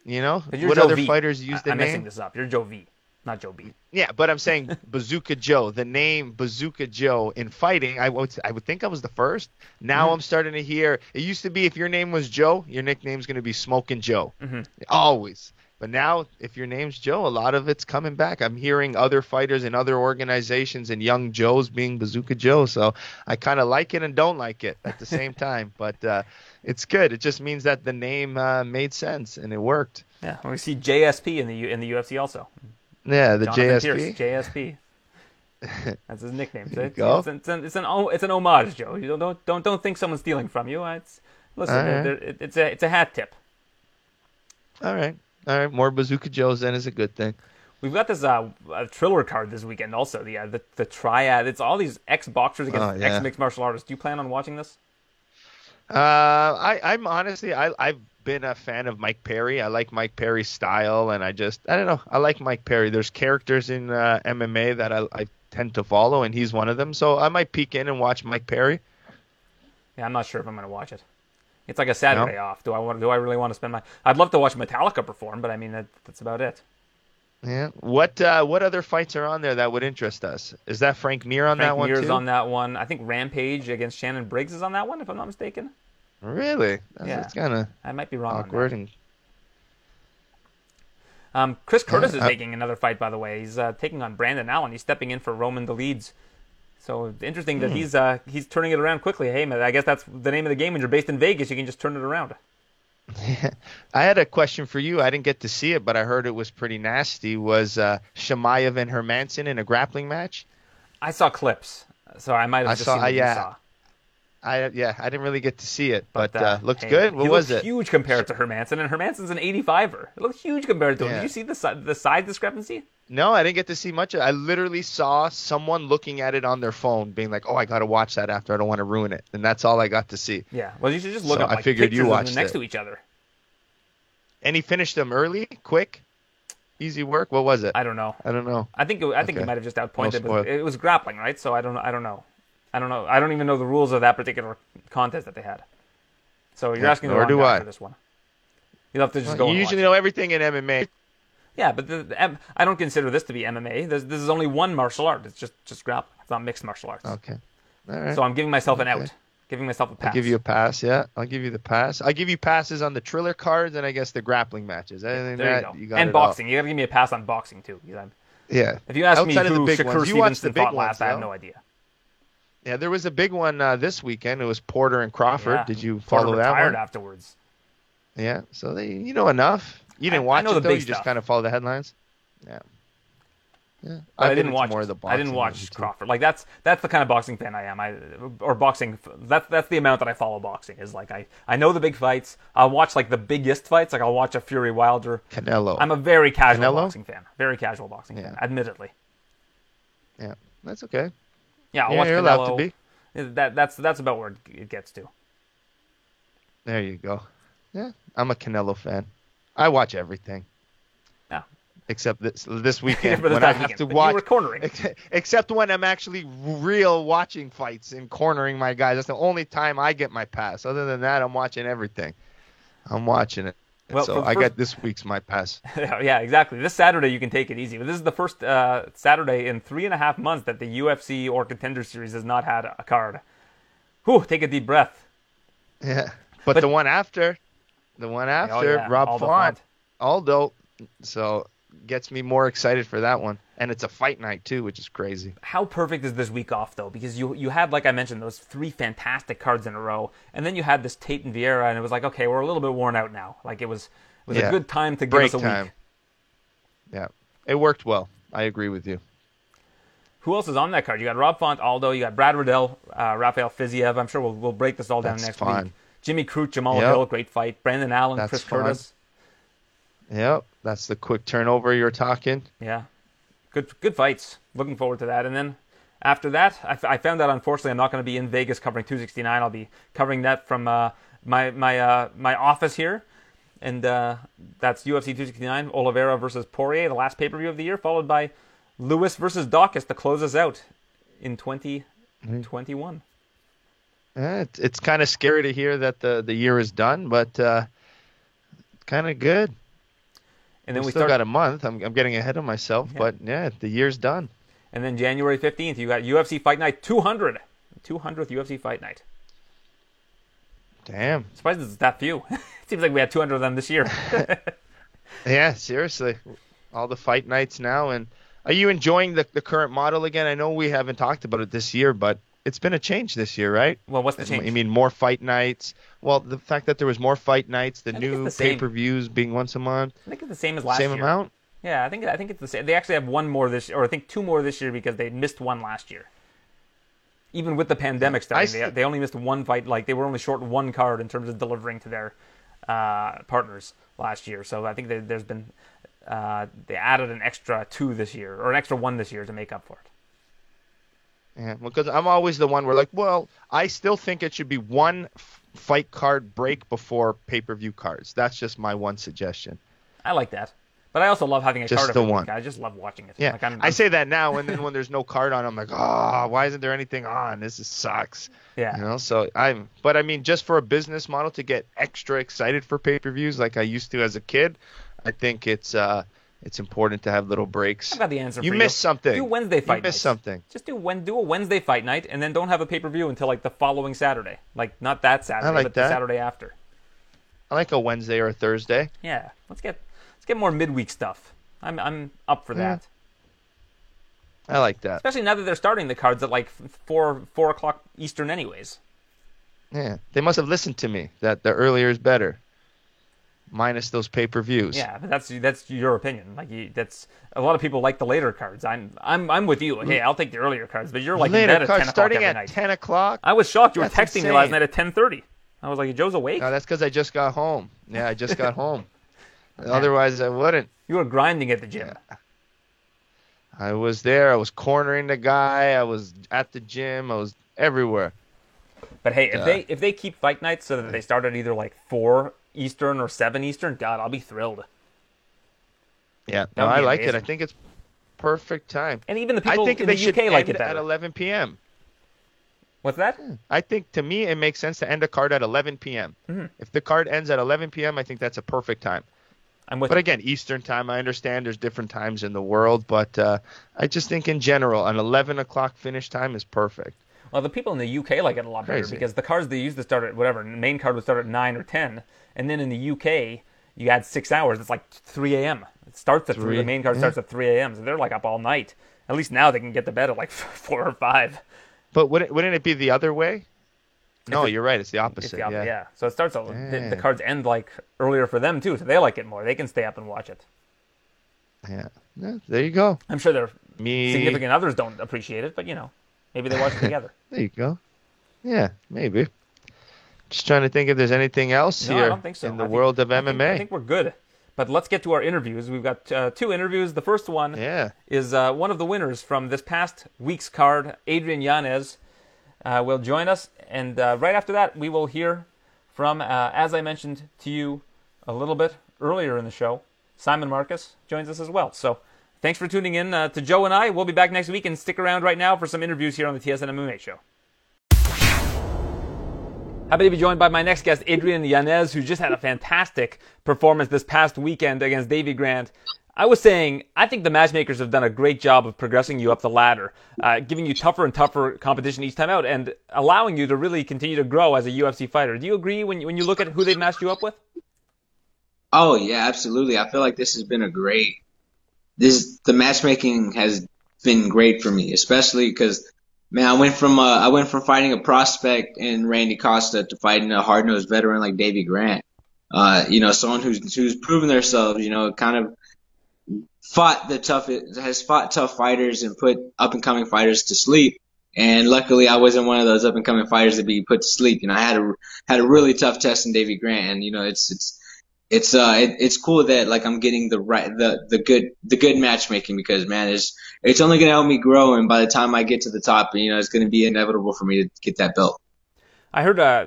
You know what Joe other v. fighters use the I'm name? messing this up. You're Joe V not Joe B. Yeah, but I'm saying Bazooka Joe. The name Bazooka Joe in fighting, I would I would think I was the first. Now mm-hmm. I'm starting to hear. It used to be if your name was Joe, your nickname's going to be Smoking Joe, mm-hmm. always. But now, if your name's Joe, a lot of it's coming back. I'm hearing other fighters in other organizations and young Joes being Bazooka Joe. So I kind of like it and don't like it at the same time. But uh, it's good. It just means that the name uh, made sense and it worked. Yeah, we see JSP in the in the UFC also. Yeah, the Jonathan JSP. Pearce, JSP. That's his nickname. It's, it's, it's, an, it's, an, it's, an, it's an homage, Joe. You don't don't don't think someone's stealing from you. It's listen, right. it's a it's a hat tip. All right, all right. More Bazooka Joes then is a good thing. We've got this uh, Triller card this weekend also. The uh, the, the triad. It's all these ex boxers against oh, yeah. ex mixed martial artists. Do you plan on watching this? Uh, I I'm honestly I I've been a fan of Mike Perry. I like Mike Perry's style, and I just I don't know. I like Mike Perry. There's characters in uh, MMA that I, I tend to follow, and he's one of them. So I might peek in and watch Mike Perry. Yeah, I'm not sure if I'm going to watch it. It's like a Saturday no? off. Do I want? Do I really want to spend my? I'd love to watch Metallica perform, but I mean that, that's about it. Yeah. What uh, what other fights are on there that would interest us? Is that Frank Mir on Frank that one Mir's too? on that one. I think Rampage against Shannon Briggs is on that one, if I'm not mistaken. Really? That's, yeah. It's kind of I might be wrong. Awkward and. Um, Chris Curtis is uh, making another fight, by the way. He's uh, taking on Brandon Allen. He's stepping in for Roman Dolidze. So interesting that hmm. he's uh, he's turning it around quickly. Hey, man, I guess that's the name of the game. When you're based in Vegas, you can just turn it around. I had a question for you. I didn't get to see it, but I heard it was pretty nasty. Was uh, Chimaev and Hermansson in a grappling match? I saw clips, so I might have I just saw, seen what yeah. saw. I yeah, I didn't really get to see it, but, but uh, uh, looked hey, good. What was it? Huge compared to Hermansson, and Hermansson's an 85er. It looked huge compared to him. Did you see the the size discrepancy? No, I didn't get to see much. I literally saw someone looking at it on their phone, being like, "Oh, I got to watch that after. I don't want to ruin it." And that's all I got to see. Yeah. Well, you should just look so up. Like, I figured you watched next it. to each other. And he finished them early, quick, easy work. What was it? I don't know. I don't know. I think it, I think okay. he might have just outpointed. No it was grappling, right? So I don't I don't know. I don't know. I don't even know the rules of that particular contest that they had. So you're yeah, asking the wrong guy I. for this one. You'll have to just well, go. You usually know everything in MMA. Yeah, but the, the, I don't consider this to be MMA. This, this, is only one martial art. It's just just grappling. It's not mixed martial arts. Okay. All right. So I'm giving myself an out. Giving myself a pass. I'll give you a pass. Yeah, I'll give you the pass. I give you passes on the Triller cards and I guess the grappling matches. Anything there that, you, go. you got and boxing. All. You got to give me a pass on boxing too. Yeah. If you ask Outside me who Shakur Stevenson fought last, though. I have no idea. Yeah, there was a big one uh, this weekend. It was Porter and Crawford. Yeah. Did you follow Porter that one? afterwards. Yeah, so they, you know enough. You didn't watch I it though. You stuff. just kind of follow the headlines. Yeah. Yeah, I didn't watch. More of the I didn't watch Crawford. Like that's that's the kind of boxing fan I am. I or boxing. That's that's the amount that I follow boxing. Is like I I know the big fights. I'll watch like the biggest fights. Like I'll watch a Fury Wilder. Canelo. I'm a very casual Canelo? boxing fan. Very casual boxing yeah. fan. Admittedly. Yeah, that's okay. Yeah, I'll yeah, watch you're Canelo. allowed to be. That that's that's about where it gets to. There you go. Yeah, I'm a Canelo fan. I watch everything. Yeah. Except this this weekend when I have to watch. cornering. Except when I'm actually real watching fights and cornering my guys. That's the only time I get my pass. Other than that, I'm watching everything. I'm watching it. Well, so I got this week's my pass. yeah, exactly. This Saturday you can take it easy. But this is the first uh, Saturday in three and a half months that the UFC or Contender Series has not had a card. Whew, take a deep breath. Yeah. But, the one after, the one after, yeah, Rob Aldo Font, Font. Aldo. So gets me more excited for that one. And it's a fight night too, which is crazy. how perfect is this week off though? Because you you had like I mentioned those three fantastic cards in a row, and then you had this Tate and Vieira, and it was like okay, we're a little bit worn out now. Like it was it was a good time to give Break us a time. week. Yeah, it worked well. I agree with you. Who else is on that card? You got Rob Font, Aldo, you got Brad Riddell, uh, Rafael Fiziev. I'm sure we'll we'll break this all down That's next fun. week. Jimmy Crute, Jamahal Yep. Hill, great fight. Brandon Allen, That's Chris fun. Curtis. Yep, that's the quick turnover you're talking. Yeah, good good fights. Looking forward to that. And then after that, I, f- I found out unfortunately I'm not going to be in Vegas covering 269. I'll be covering that from uh, my my uh, my office here, and uh, that's UFC 269 Oliveira versus Poirier, the last pay per view of the year, followed by Lewis versus Daukaus to close us out in 2021. It's, it's kind of scary to hear that the, the year is done, but uh, kind of good. And then we we still start. got a month. I'm, I'm getting ahead of myself, Yeah. but yeah, the year's done. And then January 15th, you got UFC Fight Night 200. 200th UFC Fight Night. Damn. Surprised it's that few. it Seems like we had 200 of them this year. Yeah, seriously. All the fight nights now. And are you enjoying the, the current model again? I know we haven't talked about it this year, but it's been a change this year, right? well, what's the change? You mean more fight nights? Well, the fact that there was more fight nights, the new the pay per views being once a month, I think it's the same as last same year. amount. Yeah, I think I think it's the same. They actually have one more this, or I think two more this year because they missed one last year. Even with the pandemic starting, they, st- they only missed one fight. Like they were only short one card in terms of delivering to their uh, partners last year. So I think that there's been uh, they added an extra two this year, or an extra one this year to make up for it. Yeah, because I'm always the one where like, well, I still think it should be one fight card break before pay per view cards. That's just my one suggestion. I like that, but I also love having a Just card the one. I just love watching it. Yeah, like I'm, I I'm- say that now, and then when there's no card on, I'm like, oh, why isn't there anything on? This is sucks. yeah. You know, so I'm, but I mean, just for a business model to get extra excited for pay per views like I used to as a kid, I think it's uh, it's important to have little breaks. I've got the answer You missed something. Do Wednesday fight You missed something. Just do when do a Wednesday fight night and then don't have a pay per view until like the following Saturday. Like not that Saturday, like but the. Saturday after. I like a Wednesday or a Thursday. Yeah. Let's get let's get more midweek stuff. I'm I'm up for that. I like that. Especially now that they're starting the cards at like four four o'clock Eastern anyways. Yeah, they must have listened to me that the earlier is better, minus those pay per views. Yeah, but that's that's your opinion. Like you, that's a lot of people like the later cards. I'm I'm I'm with you. Hey, I'll take the earlier cards, but you're like later cards starting at night. ten o'clock. I was shocked you were texting me last night at ten thirty. I was like, Joe's awake. No, that's because I just got home. Yeah, I just got home. Otherwise, I wouldn't. You were grinding at the gym. I was there. I was cornering the guy. I was at the gym. I was everywhere. But hey, if Yeah. they if they keep fight nights so that they start at either like four Eastern or seven Eastern, God, I'll be thrilled. Yeah, no, I be like it. I think it's perfect time. And even the people I think in they the should UK like it better. at 11 p.m. What's that? I think to me it makes sense to end a card at 11 p.m. Mm-hmm. If the card ends at 11 p.m., I think that's a perfect time. I'm with But you. again, Eastern time, I understand there's different times in the world, but uh, I just think in general, an 11 o'clock finish time is perfect. Well, the people in the UK like it a lot better Crazy. because the cards they used to start at whatever, the main card would start at nine or ten, and then in the UK you add six hours. It's like 3 a.m. It starts at three. Three, The main card yeah. starts at 3 a.m. So they're like up all night. At least now they can get to bed at like four or five. But wouldn't, wouldn't it be the other way? No, it- you're right. It's the It's opposite. the op- yeah. yeah. So it starts. The, the cards end like earlier for them too, so they like it more. They can stay up and watch it. yeah. Yeah, There you go. I'm sure their Me. significant others don't appreciate it, but you know, maybe they watch it together. There you go. Yeah, maybe. Just trying to think if there's anything else No, here I don't think so. in the I think- world of I MMA. think, I think we're good. But let's get to our interviews. We've got uh, two interviews. The first one yeah. is uh, one of the winners from this past week's card, Adrian Yanez, uh, will join us. And uh, right after that, we will hear from, uh, as I mentioned to you a little bit earlier in the show, Simon Marcus joins us as well. So thanks for tuning in uh, to Joe and I. We'll be back next week and stick around right now for some interviews here on the TSN MMA show. Happy to be joined by my next guest, Adrian Yanez, who just had a fantastic performance this past weekend against Davey Grant. I was saying, I think the matchmakers have done a great job of progressing you up the ladder, uh, giving you tougher and tougher competition each time out, and allowing you to really continue to grow as a UFC fighter. Do you agree when you, when you look at who they've matched you up with? Oh yeah, absolutely. I feel like this has been a great. This the matchmaking has been great for me, especially because man, I went from uh, I went from fighting a prospect in Randy Costa to fighting a hard nosed veteran like Davey Grant. Uh, you know, someone who's who's proven themselves. You know, kind of fought the tough has fought tough fighters and put up and coming fighters to sleep. And luckily, I wasn't one of those up and coming fighters to be put to sleep. You know, I had a had a really tough test in Davey Grant, and you know, it's it's it's uh it, it's cool that like I'm getting the right the the good the good matchmaking because man, it's it's only gonna help me grow, and by the time I get to the top, you know, it's gonna be inevitable for me to get that belt. I heard uh,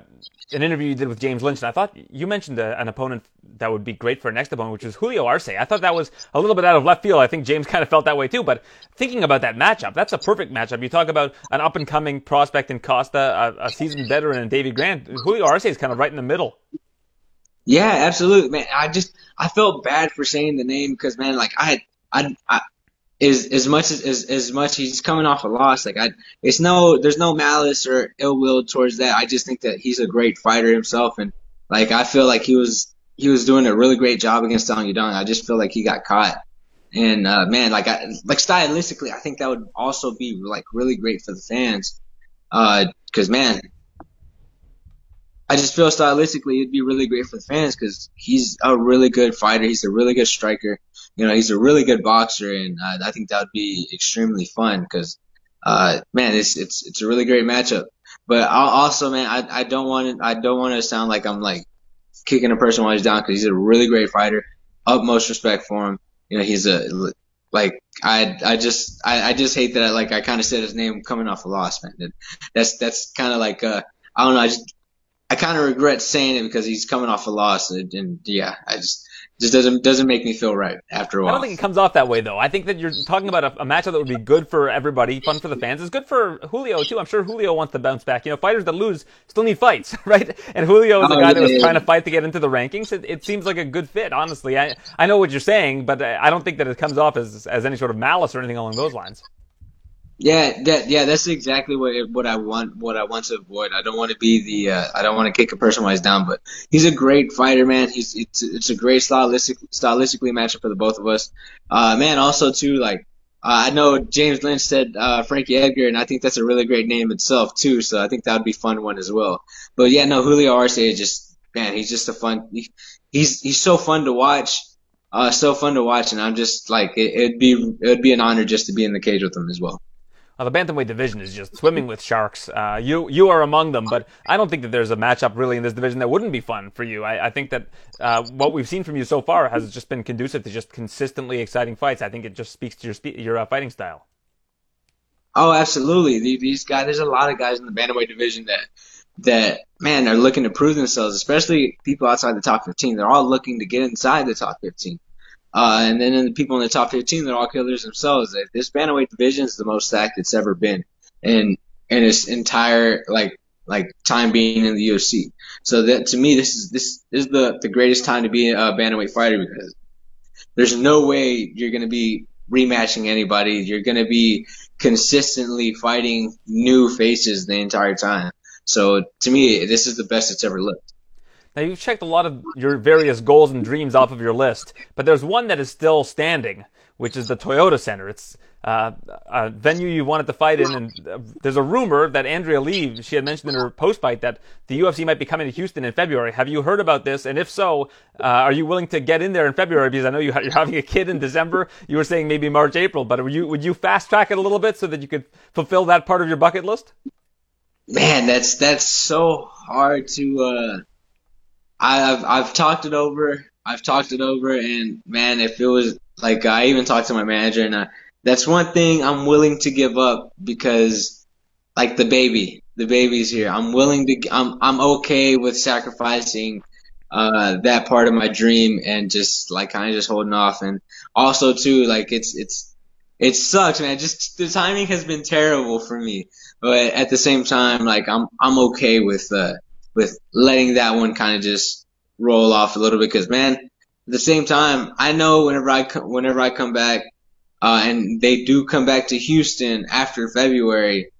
an interview you did with James Lynch, and I thought you mentioned a, an opponent that would be great for a next opponent, which was Julio Arce. I thought that was a little bit out of left field. I think James kind of felt that way too. But thinking about that matchup, that's a perfect matchup. You talk about an up and coming prospect in Costa, a, a seasoned veteran in Davey Grant. Julio Arce is kind of right in the middle. Yeah, absolutely, man. I just I felt bad for saying the name because man, like I I, I as as much as, as as much he's coming off a loss, like I, it's no, there's no malice or ill will towards that. I just think that he's a great fighter himself, and like I feel like he was he was doing a really great job against Song Yadong. I just feel like he got caught, and uh, man, like I like stylistically, I think that would also be like really great for the fans, because uh, man, I just feel stylistically it'd be really great for the fans because he's a really good fighter. He's a really good striker you know, he's a really good boxer, and uh, I think that would be extremely fun because, uh, man, it's it's it's a really great matchup. But I'll also, man, I I don't want I don't want to sound like I'm like kicking a person while he's down because he's a really great fighter. Utmost respect for him. You know, he's a like I I just I, I just hate that I like I kind of said his name coming off a loss, man. That's that's kind of like uh I don't know I just I kind of regret saying it because he's coming off a loss and, and yeah I just just doesn't doesn't make me feel right after a while. I don't think it comes off that way though. I think that you're talking about a, a matchup that would be good for everybody, fun for the fans. It's good for Julio too. I'm sure Julio wants to bounce back. You know, fighters that lose still need fights, right? And Julio is the oh, guy yeah, that was yeah, trying to fight to get into the rankings. It, it, seems like a good fit, honestly. I I know what you're saying, but I don't think that it comes off as as any sort of malice or anything along those lines. Yeah, that yeah, that's exactly what what I want what I want to avoid. I don't want to be the uh, I don't want to kick a person while he's down, but he's a great fighter, man. He's it's it's a great stylistic stylistically matchup for the both of us. Uh, man, also too like uh, I know James Lynch said uh, Frankie Edgar, and I think that's a really great name itself too. So I think that would be fun one as well. But yeah, no, Julio Arce is just man, he's just a fun. He, he's he's so fun to watch. Uh, so fun to watch, and I'm just like it, it'd be it'd be an honor just to be in the cage with him as well. The bantamweight division is just swimming with sharks. Uh, you you are among them, but I don't think that there's a matchup really in this division that wouldn't be fun for you. I, I think that uh, what we've seen from you so far has just been conducive to just consistently exciting fights. I think it just speaks to your spe- your uh, fighting style. Oh, absolutely. These guys, there's a lot of guys in the bantamweight division that that man are looking to prove themselves, especially people outside the top 15. They're all looking to get inside the top 15. Uh, and then the people in the top 15, they're all killers themselves. This bantamweight division is the most stacked it's ever been in in its entire like like time being in the UFC. So that to me, this is this, is the the greatest time to be a bantamweight fighter because there's no way you're gonna be rematching anybody. You're gonna be consistently fighting new faces the entire time. So to me, this is the best it's ever looked. Now you've checked a lot of your various goals and dreams off of your list, but there's one that is still standing, which is the Toyota Center. It's uh, a venue you wanted to fight in, and uh, there's a rumor that Andrea Lee, she had mentioned in her post-fight that the UFC might be coming to Houston in February. Have you heard about this? And if so, uh, are you willing to get in there in February? Because I know you are having a kid in December. You were saying maybe March, April, but would you would you fast track it a little bit so that you could fulfill that part of your bucket list? Man, that's that's so hard to uh, I've I've talked it over. I've talked it over, and man, if it was like I even talked to my manager, and I, that's one thing I'm willing to give up because, like the baby, the baby's here. I'm willing to. I'm I'm okay with sacrificing uh, that part of my dream and just like kind of just holding off. And also too, like it's it's it sucks, man. Just the timing has been terrible for me, but at the same time, like I'm I'm okay with uh with letting that one kind of just roll off a little bit because man, at the same time, I know whenever I whenever I come back, uh, and they do come back to Houston after February,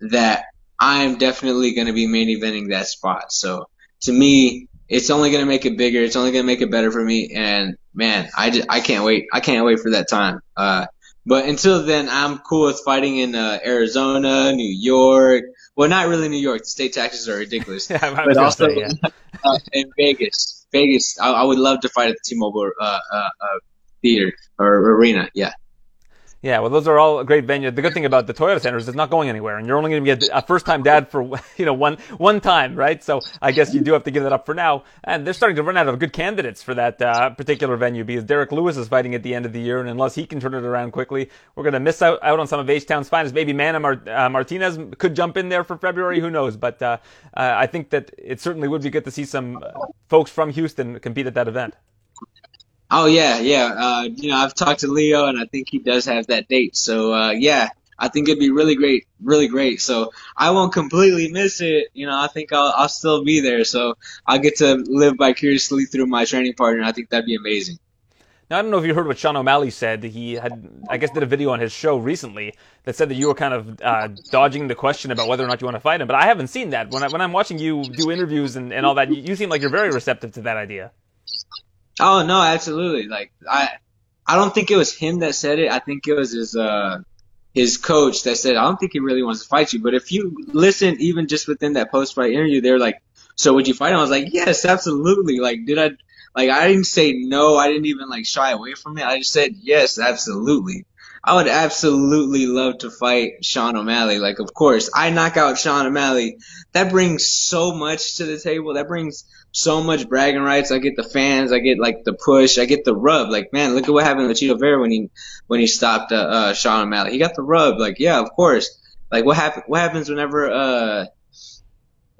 that I am definitely going to be main eventing that spot. So to me, it's only going to make it bigger. It's only going to make it better for me. And man, I, just, I can't wait. I can't wait for that time. Uh, but until then, I'm cool with fighting in uh, Arizona, New York. Well, not really New York. The state taxes are ridiculous. yeah, but also say, yeah. uh, in Vegas. Vegas. I, I, would love to fight at the T-Mobile uh, uh, uh, theater or arena. Yeah. Yeah, well, those are all great venues. The good thing about the Toyota Center is it's not going anywhere, and you're only going to be a first-time dad for you know one one time, right? So I guess you do have to give that up for now. And they're starting to run out of good candidates for that uh, particular venue because Derrick Lewis is fighting at the end of the year, and unless he can turn it around quickly, we're going to miss out, out on some of H Town's finest. Maybe Manny Mar- uh, Martinez could jump in there for February. Who knows? But uh, I think that it certainly would be good to see some uh, folks from Houston compete at that event. Oh yeah, yeah. Uh, you know, I've talked to Leo, and I think he does have that date. So uh, yeah, I think it'd be really great, really great. So I won't completely miss it. You know, I think I'll, I'll still be there. So I'll get to live vicariously through my training partner. I think that'd be amazing. Now, I don't know if you heard what Sean O'Malley said. He had, I guess, did a video on his show recently that said that you were kind of uh, dodging the question about whether or not you want to fight him. But I haven't seen that. When, I, when I'm watching you do interviews and, and all that, you, you seem like you're very receptive to that idea. Oh no, absolutely. Like I, I don't think it was him that said it. I think it was his uh his coach that said, I don't think he really wants to fight you. But if you listen, even just within that post fight interview, they're like, so would you fight him? I was like, yes, absolutely. Like, did I? Like, I didn't say no. I didn't even like shy away from it. I just said yes, absolutely. I would absolutely love to fight Sean O'Malley. Like, of course, I knock out Sean O'Malley. That brings so much to the table. That brings so much bragging rights. I get the fans. I get like the push. I get the rub. Like, man, look at what happened with Chito Vera when he when he stopped uh, uh, Sean O'Malley. He got the rub. Like, yeah, of course. Like, what happen? What happens whenever uh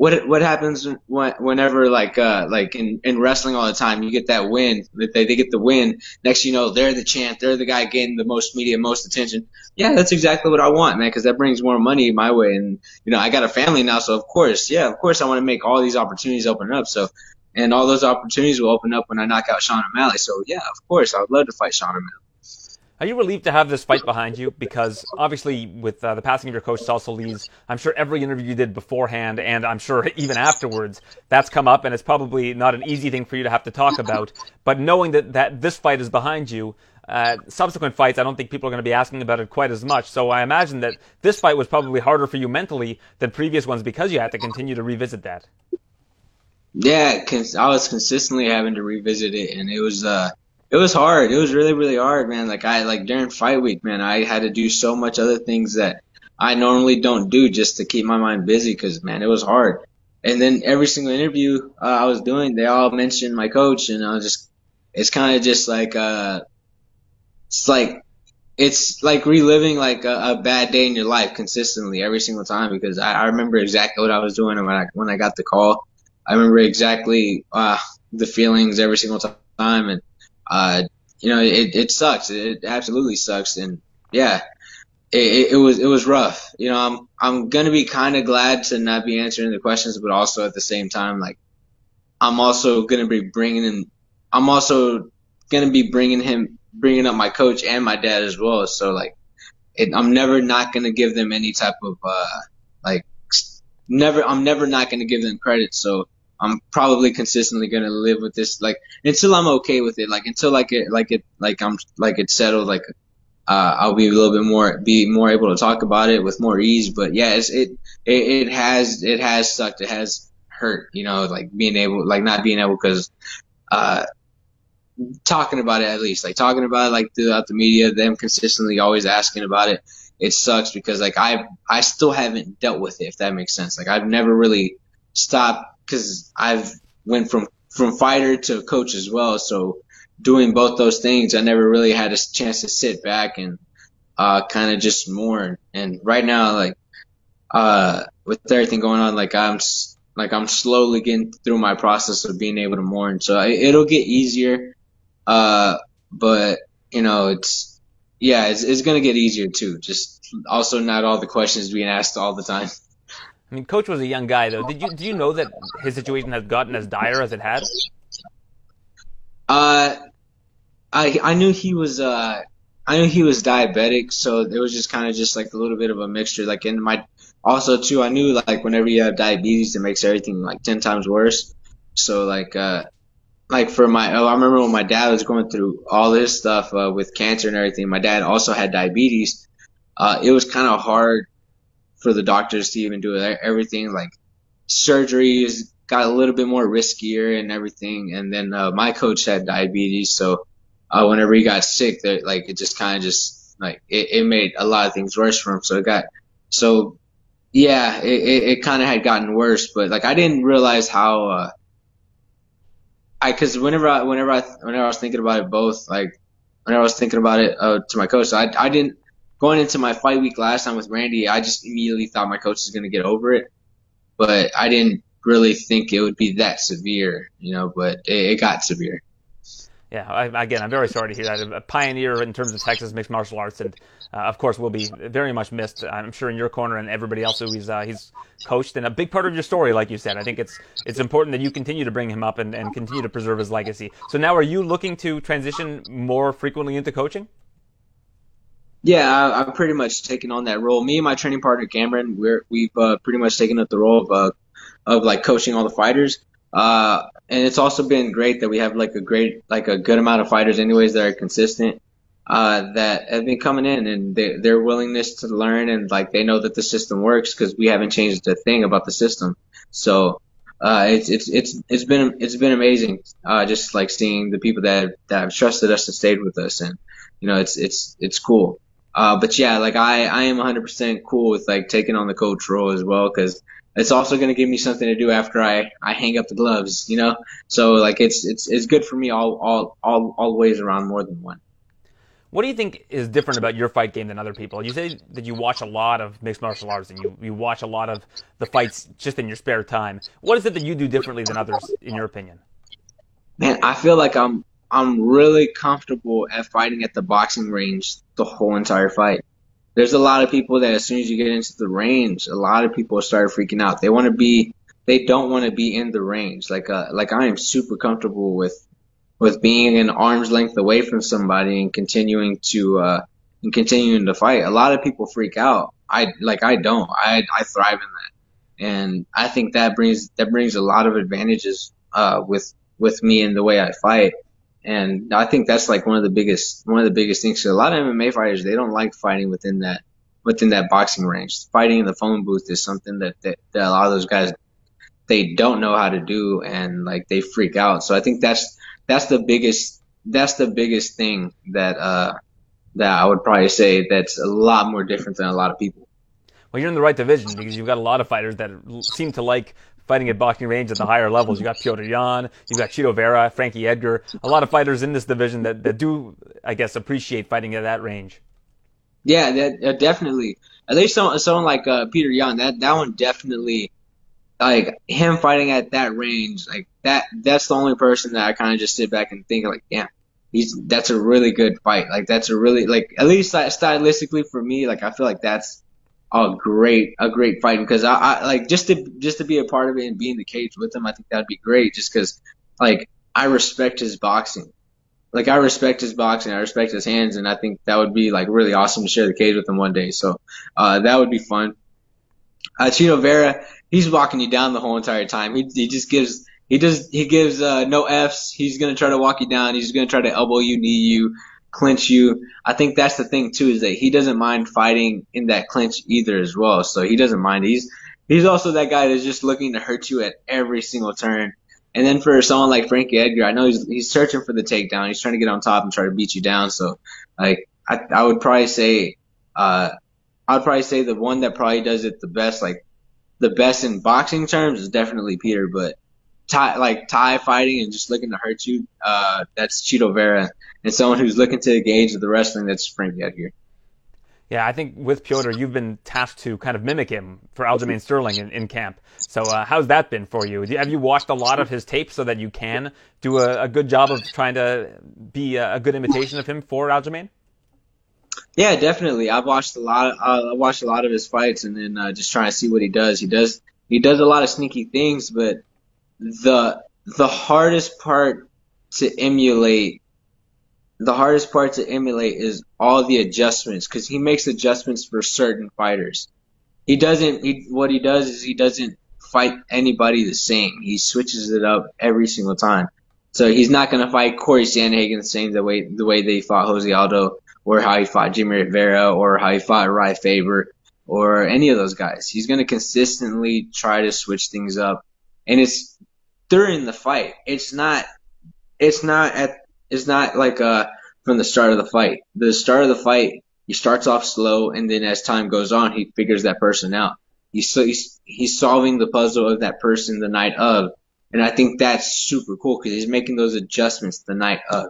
what what happens when, whenever like uh like in, in wrestling all the time you get that win they they get the win. Next you know they're the champ they're the guy getting the most media most attention. Yeah that's exactly what I want man because that brings more money my way. And you know I got a family now so of course yeah of course I want to make all these opportunities open up. So and all those opportunities will open up when I knock out Sean O'Malley. So yeah of course I would love to fight Sean O'Malley are you relieved to have this fight behind you? Because obviously, with uh, the passing of your coach, Saul Soliz, I'm sure every interview you did beforehand, and I'm sure even afterwards, that's come up, and it's probably not an easy thing for you to have to talk about. But knowing that, that this fight is behind you, uh, subsequent fights, I don't think people are going to be asking about it quite as much. So I imagine that this fight was probably harder for you mentally than previous ones because you had to continue to revisit that. Yeah, I was consistently having to revisit it, and it was. Uh, it was hard. It was really, really hard, man. Like I like during fight week, man, I had to do so much other things that I normally don't do just to keep my mind busy because man, it was hard. And then every single interview uh, I was doing, they all mentioned my coach, and I was just, it's kind of just like, uh, it's like, it's like reliving like a, a, bad day in your life consistently every single time because I, I remember exactly what I was doing when I when I got the call. I remember exactly uh, the feelings every single time, and uh, you know, it, it sucks. It absolutely sucks. And yeah, it, it was, it was rough. You know, I'm, I'm to be kind of glad to not be answering the questions, but also at the same time, like, I'm also to be bringing in, I'm also to be bringing him, bringing up my coach and my dad as well. So like, it, I'm never not to give them any type of, uh, like, never, I'm never not to give them credit. So, I'm probably consistently gonna live with this like until I'm okay with it. Like until like it like it like I'm like it's settled. Like uh, I'll be a little bit more be more able to talk about it with more ease. But yeah, it's, it it it has it has sucked. It has hurt. You know, like being able like not being able because uh talking about it at least like talking about it like throughout the media them consistently always asking about it it sucks because like i i still haven't dealt with it if that makes sense like i've never really stopped because I've went from from fighter to coach as well. So doing both those things, I never really had a chance to sit back and uh, kind of just mourn. And right now, like uh, with everything going on, like I'm like I'm slowly getting through my process of being able to mourn. So I, it'll get easier. Uh, but you know, it's yeah, it's, it's gonna get easier too. Just also not all the questions being asked all the time. I mean, Coach was a young guy, though. Did you do you know that his situation has gotten as dire as it had? Uh, I I knew he was uh I knew he was diabetic, so it was just kind of just like a little bit of a mixture. Like in my also too, I knew like whenever you have diabetes, it makes everything like ten times worse. So like uh like for my oh I remember when my dad was going through all this stuff uh, with cancer and everything. My dad also had diabetes. Uh, it was kind of hard for the doctors to even do everything. Like surgeries got a little bit more riskier and everything. And then uh, my coach had diabetes, so uh, whenever he got sick, that like it just kind of just like it, it made a lot of things worse for him. So it got so yeah, it, it, it kind of had gotten worse, but like I didn't realize how uh, I because whenever I whenever I whenever I was thinking about it both like whenever I was thinking about it uh, to my coach, I I didn't going into my fight week last time with Randy, I just immediately thought my coach was gonna get over it, but I didn't really think it would be that severe, you know, but it, it got severe. Yeah, I, again, I'm very sorry to hear that. A pioneer in terms of Texas mixed martial arts, and uh, of course, will be very much missed. I'm sure in your corner and everybody else who he's uh, he's coached, and a big part of your story, like you said. I think it's it's important that you continue to bring him up and, and continue to preserve his legacy. So now, are you looking to transition more frequently into coaching? Yeah, I, have pretty much taken on that role. Me and my training partner Cameron, we're we've uh, pretty much taken up the role of uh, of like coaching all the fighters. Uh, and it's also been great that we have like a great, like a good amount of fighters anyways that are consistent, uh, that have been coming in and they, their willingness to learn and like they know that the system works because we haven't changed a thing about the system. So, uh, it's, it's, it's, it's been, it's been amazing, uh, just like seeing the people that, that have trusted us and stayed with us and, you know, it's, it's, it's cool. Uh, but yeah, like I, I am 100% cool with like taking on the coach role as well because it's also going to give me something to do after I, I hang up the gloves, you know? So like it's, it's, it's good for me all, all, all, all ways around more than one. What do you think is different about your fight game than other people? You say that you watch a lot of mixed martial arts and you, you watch a lot of the fights just in your spare time. What is it that you do differently than others, in your opinion? Man, I feel like I'm I'm really comfortable at fighting at the boxing range the whole entire fight there's a lot of people that as soon as you get into the range, a lot of people start freaking out. They want to be, they don't want to be in the range. Like, uh, like I am super comfortable with, with being an arm's length away from somebody and continuing to, uh, and continuing to fight. A lot of people freak out. I, like, I don't. I, I thrive in that. And I think that brings, that brings a lot of advantages, uh, with, with me and the way I fight. And I think that's like one of the biggest one of the biggest things. A lot of MMA fighters they don't like fighting within that within that boxing range. Fighting in the phone booth is something that, that, that a lot of those guys they don't know how to do and like they freak out. So I think that's that's the biggest that's the biggest thing that uh that I would probably say that's a lot more different than a lot of people. Well, you're in the right division because you've got a lot of fighters that seem to like fighting at boxing range at the higher levels. You got Petr Yan, you got Chito Vera, Frankie Edgar, a lot of fighters in this division that, that do, I guess, appreciate fighting at that range. Yeah, that, uh, definitely. At least someone, someone like uh, Petr Yan, that that one definitely, like him fighting at that range, like that. That's the only person that I kind of just sit back and think like, yeah, he's that's a really good fight. Like that's a really like at least stylistically for me, like I feel like that's a great a great fight because I, I like just to just to be a part of it and be in the cage with him. I think that'd be great just because like I respect his boxing. Like I respect his boxing, I respect his hands, and I think that would be like really awesome to share the cage with him one day. So uh, that would be fun. Uh, Chito Vera, he's walking you down the whole entire time. He he just gives he does he gives uh, no f's. He's gonna try to walk you down. He's gonna try to elbow you, knee you, clinch you. I think that's the thing too is that he doesn't mind fighting in that clinch either as well. So he doesn't mind. He's he's also that guy that's just looking to hurt you at every single turn. And then for someone like Frankie Edgar, I know he's he's searching for the takedown. He's trying to get on top and try to beat you down. So like I I would probably say uh I'd probably say the one that probably does it the best, like the best in boxing terms, is definitely Peter. But Thai, like Thai fighting and just looking to hurt you, uh, that's Chito Vera. And someone who's looking to engage with the wrestling, that's Frankie Edgar. Yeah, I think with Piotr, you've been tasked to kind of mimic him for Aljamain Sterling in, in camp. So uh, how's that been for you? Have you watched a lot of his tapes so that you can do a, a good job of trying to be a, a, good imitation of him for Aljamain? Yeah, definitely. I've watched a lot. Of, uh, I watched a lot of his fights, and then uh, just trying to see what he does. He does he does a lot of sneaky things, but the the hardest part to emulate. The hardest part to emulate is all the adjustments because he makes adjustments for certain fighters. He doesn't. He, what he does is he doesn't fight anybody the same. He switches it up every single time. So he's not going to fight Corey Sandhagen the same the way the way they fought Jose Aldo, or how he fought Jimmy Rivera, or how he fought Rai Faber, or any of those guys. He's going to consistently try to switch things up, and it's during the fight. It's not. It's not at. It's not like uh from the start of the fight. The start of the fight, he starts off slow, and then as time goes on, he figures that person out. He's he's, he's solving the puzzle of that person the night of, and I think that's super cool because he's making those adjustments the night of,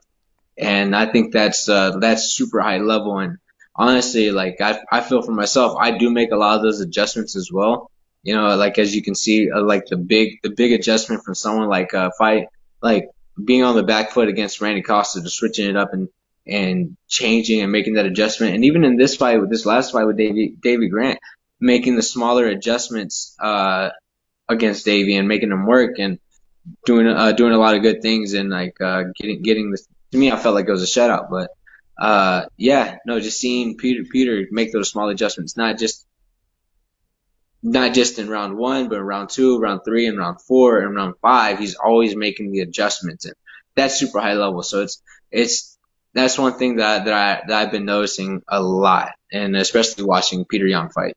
and I think that's uh, that's super high level. And honestly, like I I feel for myself, I do make a lot of those adjustments as well. You know, like as you can see, uh, like the big the big adjustment from someone like uh, fight like being on the back foot against Randy Costa, just switching it up and and changing and making that adjustment. And even in this fight, with this last fight with Davey Davey Grant, making the smaller adjustments uh, against Davey and making them work and doing uh, doing a lot of good things and like uh, getting getting the to me I felt like it was a shutout, but uh, yeah, no, just seeing Peter Peter make those small adjustments, not just not just in round one, but round two, round three, and round four, and round five, he's always making the adjustments, and that's super high level. So it's it's that's one thing that that I that I've been noticing a lot, and especially watching Peter Yan fight.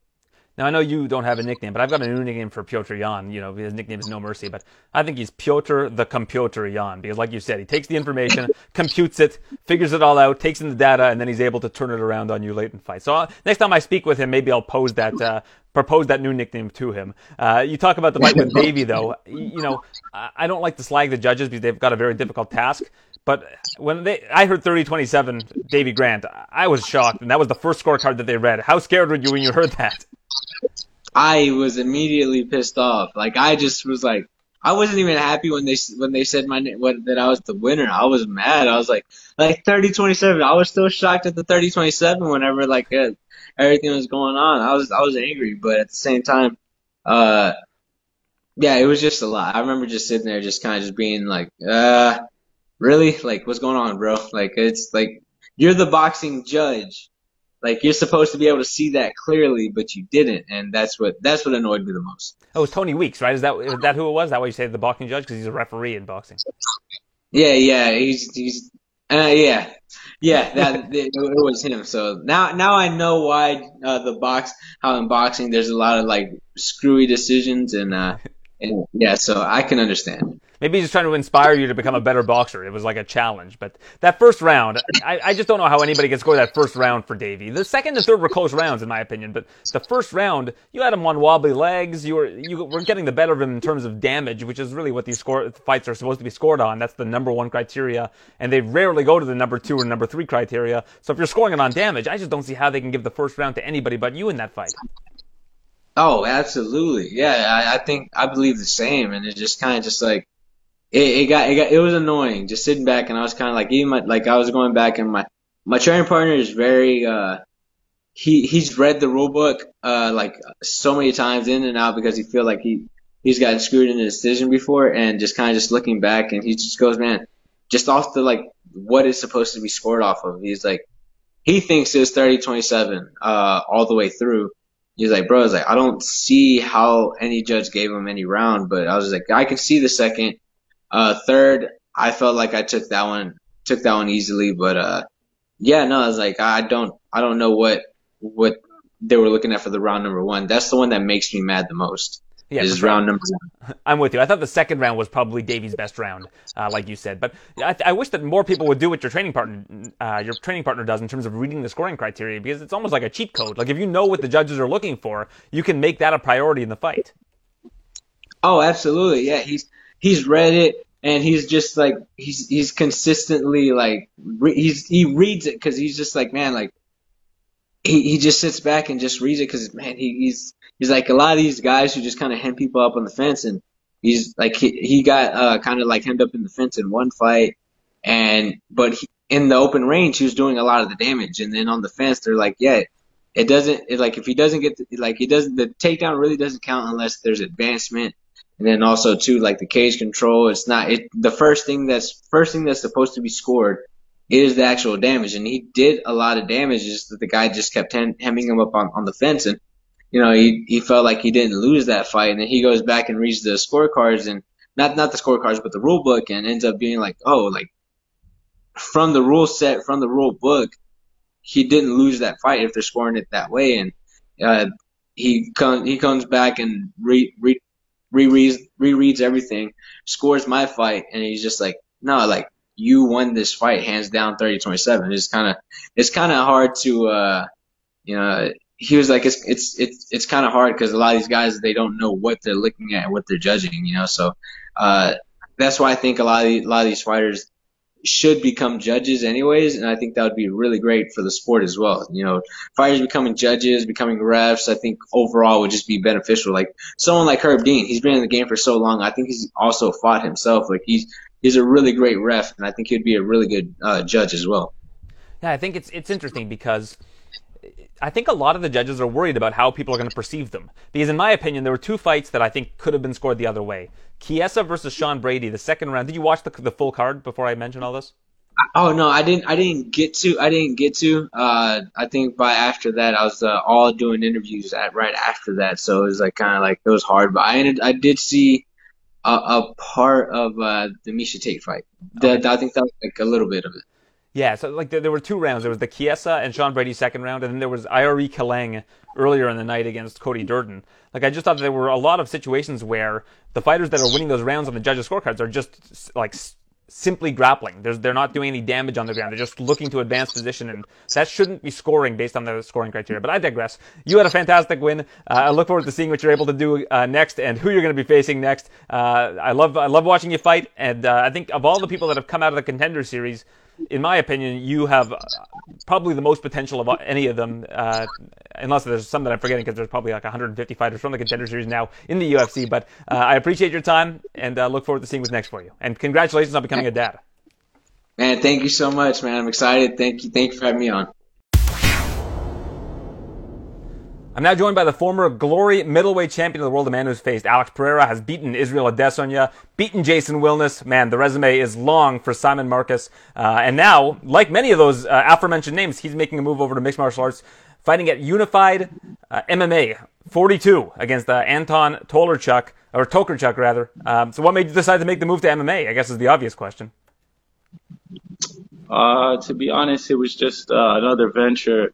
Now I know you don't have a nickname, but I've got a new nickname for Piotr Yan. You know, his nickname is No Mercy, but I think he's Piotr the Computer Yan because, like you said, he takes the information, computes it, figures it all out, takes in the data, and then he's able to turn it around on you late in fight. So uh, next time I speak with him, maybe I'll pose that, uh, propose that new nickname to him. Uh, you talk about the fight with Davey, though. You know, I don't like to slag the judges because they've got a very difficult task. But when they, I heard 30-27 Davey Grant, I was shocked, and that was the first scorecard that they read. How scared were you when you heard that? I was immediately pissed off. Like I just was like, I wasn't even happy when they when they said my what, that I was the winner. I was mad. I was like, like 30-27. I was still shocked at the 30-27 whenever like uh, everything was going on. I was I was angry, but at the same time, uh, yeah, it was just a lot. I remember just sitting there, just kind of just being like, uh, really, like what's going on, bro? Like it's like you're the boxing judge like you're supposed to be able to see that clearly, but you didn't, and that's what that's what annoyed me the most. Oh, it was Tony Weeks, right? Is that is that who it was? That why you say the boxing judge because he's a referee in boxing. Yeah, yeah, he's he's uh, yeah, yeah. That it, it, was him. So now now I know why uh, the box how in boxing there's a lot of like screwy decisions and uh and yeah, so I can understand. Maybe he's just trying to inspire you to become a better boxer. It was like a challenge. But that first round, I, I just don't know how anybody can score that first round for Davey. The second and third were close rounds, in my opinion. But the first round, you had him on wobbly legs. You were you were getting the better of him in terms of damage, which is really what these score, fights are supposed to be scored on. That's the number one criteria, and they rarely go to the number two or number three criteria. So if you're scoring it on damage, I just don't see how they can give the first round to anybody but you in that fight. Oh, absolutely. Yeah, I, I think I believe the same, and it's just kind of just like it, it got it got it was annoying just sitting back, and I was kind of like even my like I was going back, and my my training partner is very uh he he's read the rule book uh like so many times in and out because he feel like he he's gotten screwed in a decision before, and just kind of just looking back, and he just goes, man, just off the like what is supposed to be scored off of. He's like he thinks it's 30-27 uh all the way through he's like, bro, I was like, I don't see how any judge gave him any round, but I was like, I can see the second. Uh, third, I felt like I took that one, took that one easily, but, uh, yeah, no, I was like, I don't, I don't know what, what they were looking at for the round number one. That's the one that makes me mad the most. Yeah, this is sure. round number one. I'm with you. I thought the second round was probably Davey's best round, uh, like you said. But I, I, wish that more people would do what your training partner, uh, your training partner does in terms of reading the scoring criteria, because it's almost like a cheat code. Like if you know what the judges are looking for, you can make that a priority in the fight. Oh, absolutely. Yeah, he's he's read it and he's just like he's he's consistently like re- he's he reads it because he's just like man like he he just sits back and just reads it because man he, he's he's like a lot of these guys who just kind of hem people up on the fence, and he's like he, he got uh, kind of like hemmed up in the fence in one fight, and but he, in the open range he was doing a lot of the damage, and then on the fence they're like, yeah, it doesn't it, like if he doesn't get the, like he doesn't the takedown really doesn't count unless there's advancement, and then also too like the cage control. It's not it the first thing that's first thing that's supposed to be scored is the actual damage, and he did a lot of damage. Just that the guy just kept hem- hemming him up on, on the fence, and you know he he felt like he didn't lose that fight, and then he goes back and reads the scorecards and not not the scorecards but the rule book, and ends up being like oh like from the rule set from the rule book he didn't lose that fight if they're scoring it that way, and uh, he comes he comes back and re, re, rereads rereads everything, scores my fight, and he's just like, no, like you won this fight hands down 30-27. It's kind of it's kind of hard to uh, you know. He was like, it's it's it's it's kind of hard because a lot of these guys they don't know what they're looking at and what they're judging, you know. So uh, that's why I think a lot of a lot of these fighters should become judges anyways, and I think that would be really great for the sport as well. You know, fighters becoming judges, becoming refs, I think overall would just be beneficial. Like someone like Herb Dean, he's been in the game for so long. I think he's also fought himself. Like he's he's a really great ref, and I think he'd be a really good uh, judge as well. Yeah, I think it's it's interesting because. I think a lot of the judges are worried about how people are going to perceive them. Because, in my opinion, there were two fights that I think could have been scored the other way. Chiesa versus Sean Brady, the second round. Did you watch the, the full card before I mentioned all this? Oh no, I didn't. I didn't get to. I didn't get to. Uh, I think by after that, I was uh, all doing interviews at right after that, so it was like kind of like it was hard. But I ended. I did see a, a part of uh, the Miesha Tate fight. The, okay. I think that was like a little bit of it. Yeah, so like there were two rounds. There was the Chiesa and Sean Brady second round, and then there was Aori Qileng earlier in the night against Cody Durden. Like I just thought there were a lot of situations where the fighters that are winning those rounds on the judges' scorecards are just like simply grappling. There's, they're not doing any damage on the ground. They're just looking to advance position, and that shouldn't be scoring based on the scoring criteria. But I digress. You had a fantastic win. Uh, I look forward to seeing what you're able to do uh, next and who you're going to be facing next. Uh, I love I love watching you fight, and uh, I think of all the people that have come out of the contender series in my opinion, you have uh, probably the most potential of any of them, uh, unless there's some that I'm forgetting because there's probably like 150 fighters from the contender series now in the UFC. But uh, I appreciate your time and uh, look forward to seeing what's next for you. And congratulations on becoming a dad. Man, thank you so much, man. I'm excited. Thank you. Thank you for having me on. I'm now joined by the former Glory middleweight champion of the world, a man who's faced Alex Pereira, has beaten Israel Adesanya, beaten Jason Wilnis. Man, the resume is long for Simon Marcus. Uh, and now, like many of those uh, aforementioned names, he's making a move over to mixed martial arts, fighting at Unified uh, MMA 42 against uh, Anton Tolarchuk, or Tokarchuk rather. Um, so what made you decide to make the move to MMA? I guess is the obvious question. Uh, to be honest, it was just uh, another venture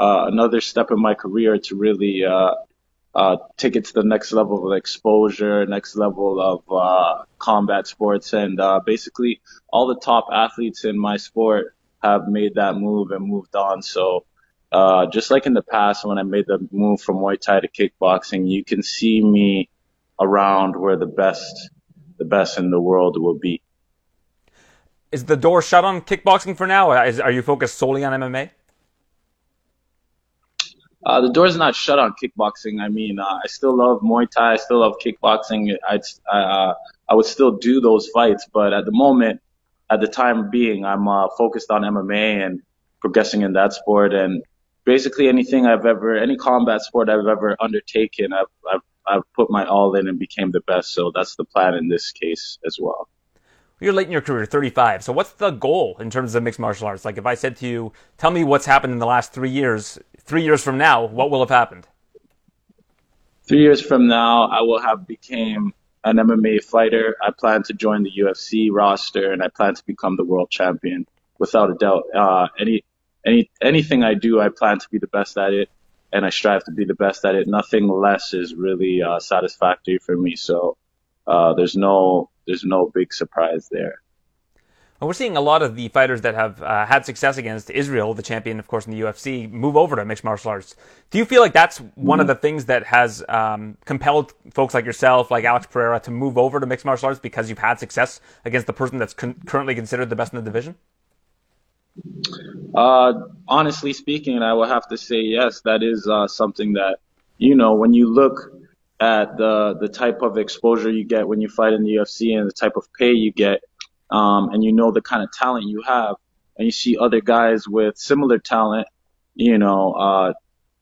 uh, another step in my career to really uh, uh, take it to the next level of exposure, next level of uh, combat sports, and uh, basically all the top athletes in my sport have made that move and moved on. So. Uh, just like in the past, when I made the move from Muay Thai to kickboxing, you can see me around where the best, the best in the world will be. Is the door shut on kickboxing for now? Is, are you focused solely on MMA? Uh, the door's not shut on kickboxing. I mean, uh, I still love Muay Thai. I still love kickboxing. I'd, uh, I would still do those fights, but at the moment, at the time being, I'm uh, focused on MMA and progressing in that sport. And basically, anything I've ever, any combat sport I've ever undertaken, I've, I've, I've put my all in and became the best. So that's the plan in this case as well. You're late in your career, 35. So what's the goal in terms of mixed martial arts? Like if I said to you, tell me what's happened in the last three years, three years from now, what will have happened? Three years from now, I will have became an MMA fighter. I plan to join the UFC roster and I plan to become the world champion without a doubt. Uh, any, any, anything I do, I plan to be the best at it and I strive to be the best at it. Nothing less is really uh, satisfactory for me. So uh, there's no there's no big surprise there. Well, we're seeing a lot of the fighters that have uh, had success against Israel, the champion, of course, in the UFC, move over to mixed martial arts. Do you feel like that's one mm-hmm. of the things that has um, compelled folks like yourself, like Alex Pereira, to move over to mixed martial arts because you've had success against the person that's con- currently considered the best in the division? Uh, honestly speaking, I will have to say yes. That is uh, something that you know when you look at the the type of exposure you get when you fight in the UFC and the type of pay you get, um, and you know the kind of talent you have, and you see other guys with similar talent, you know, uh,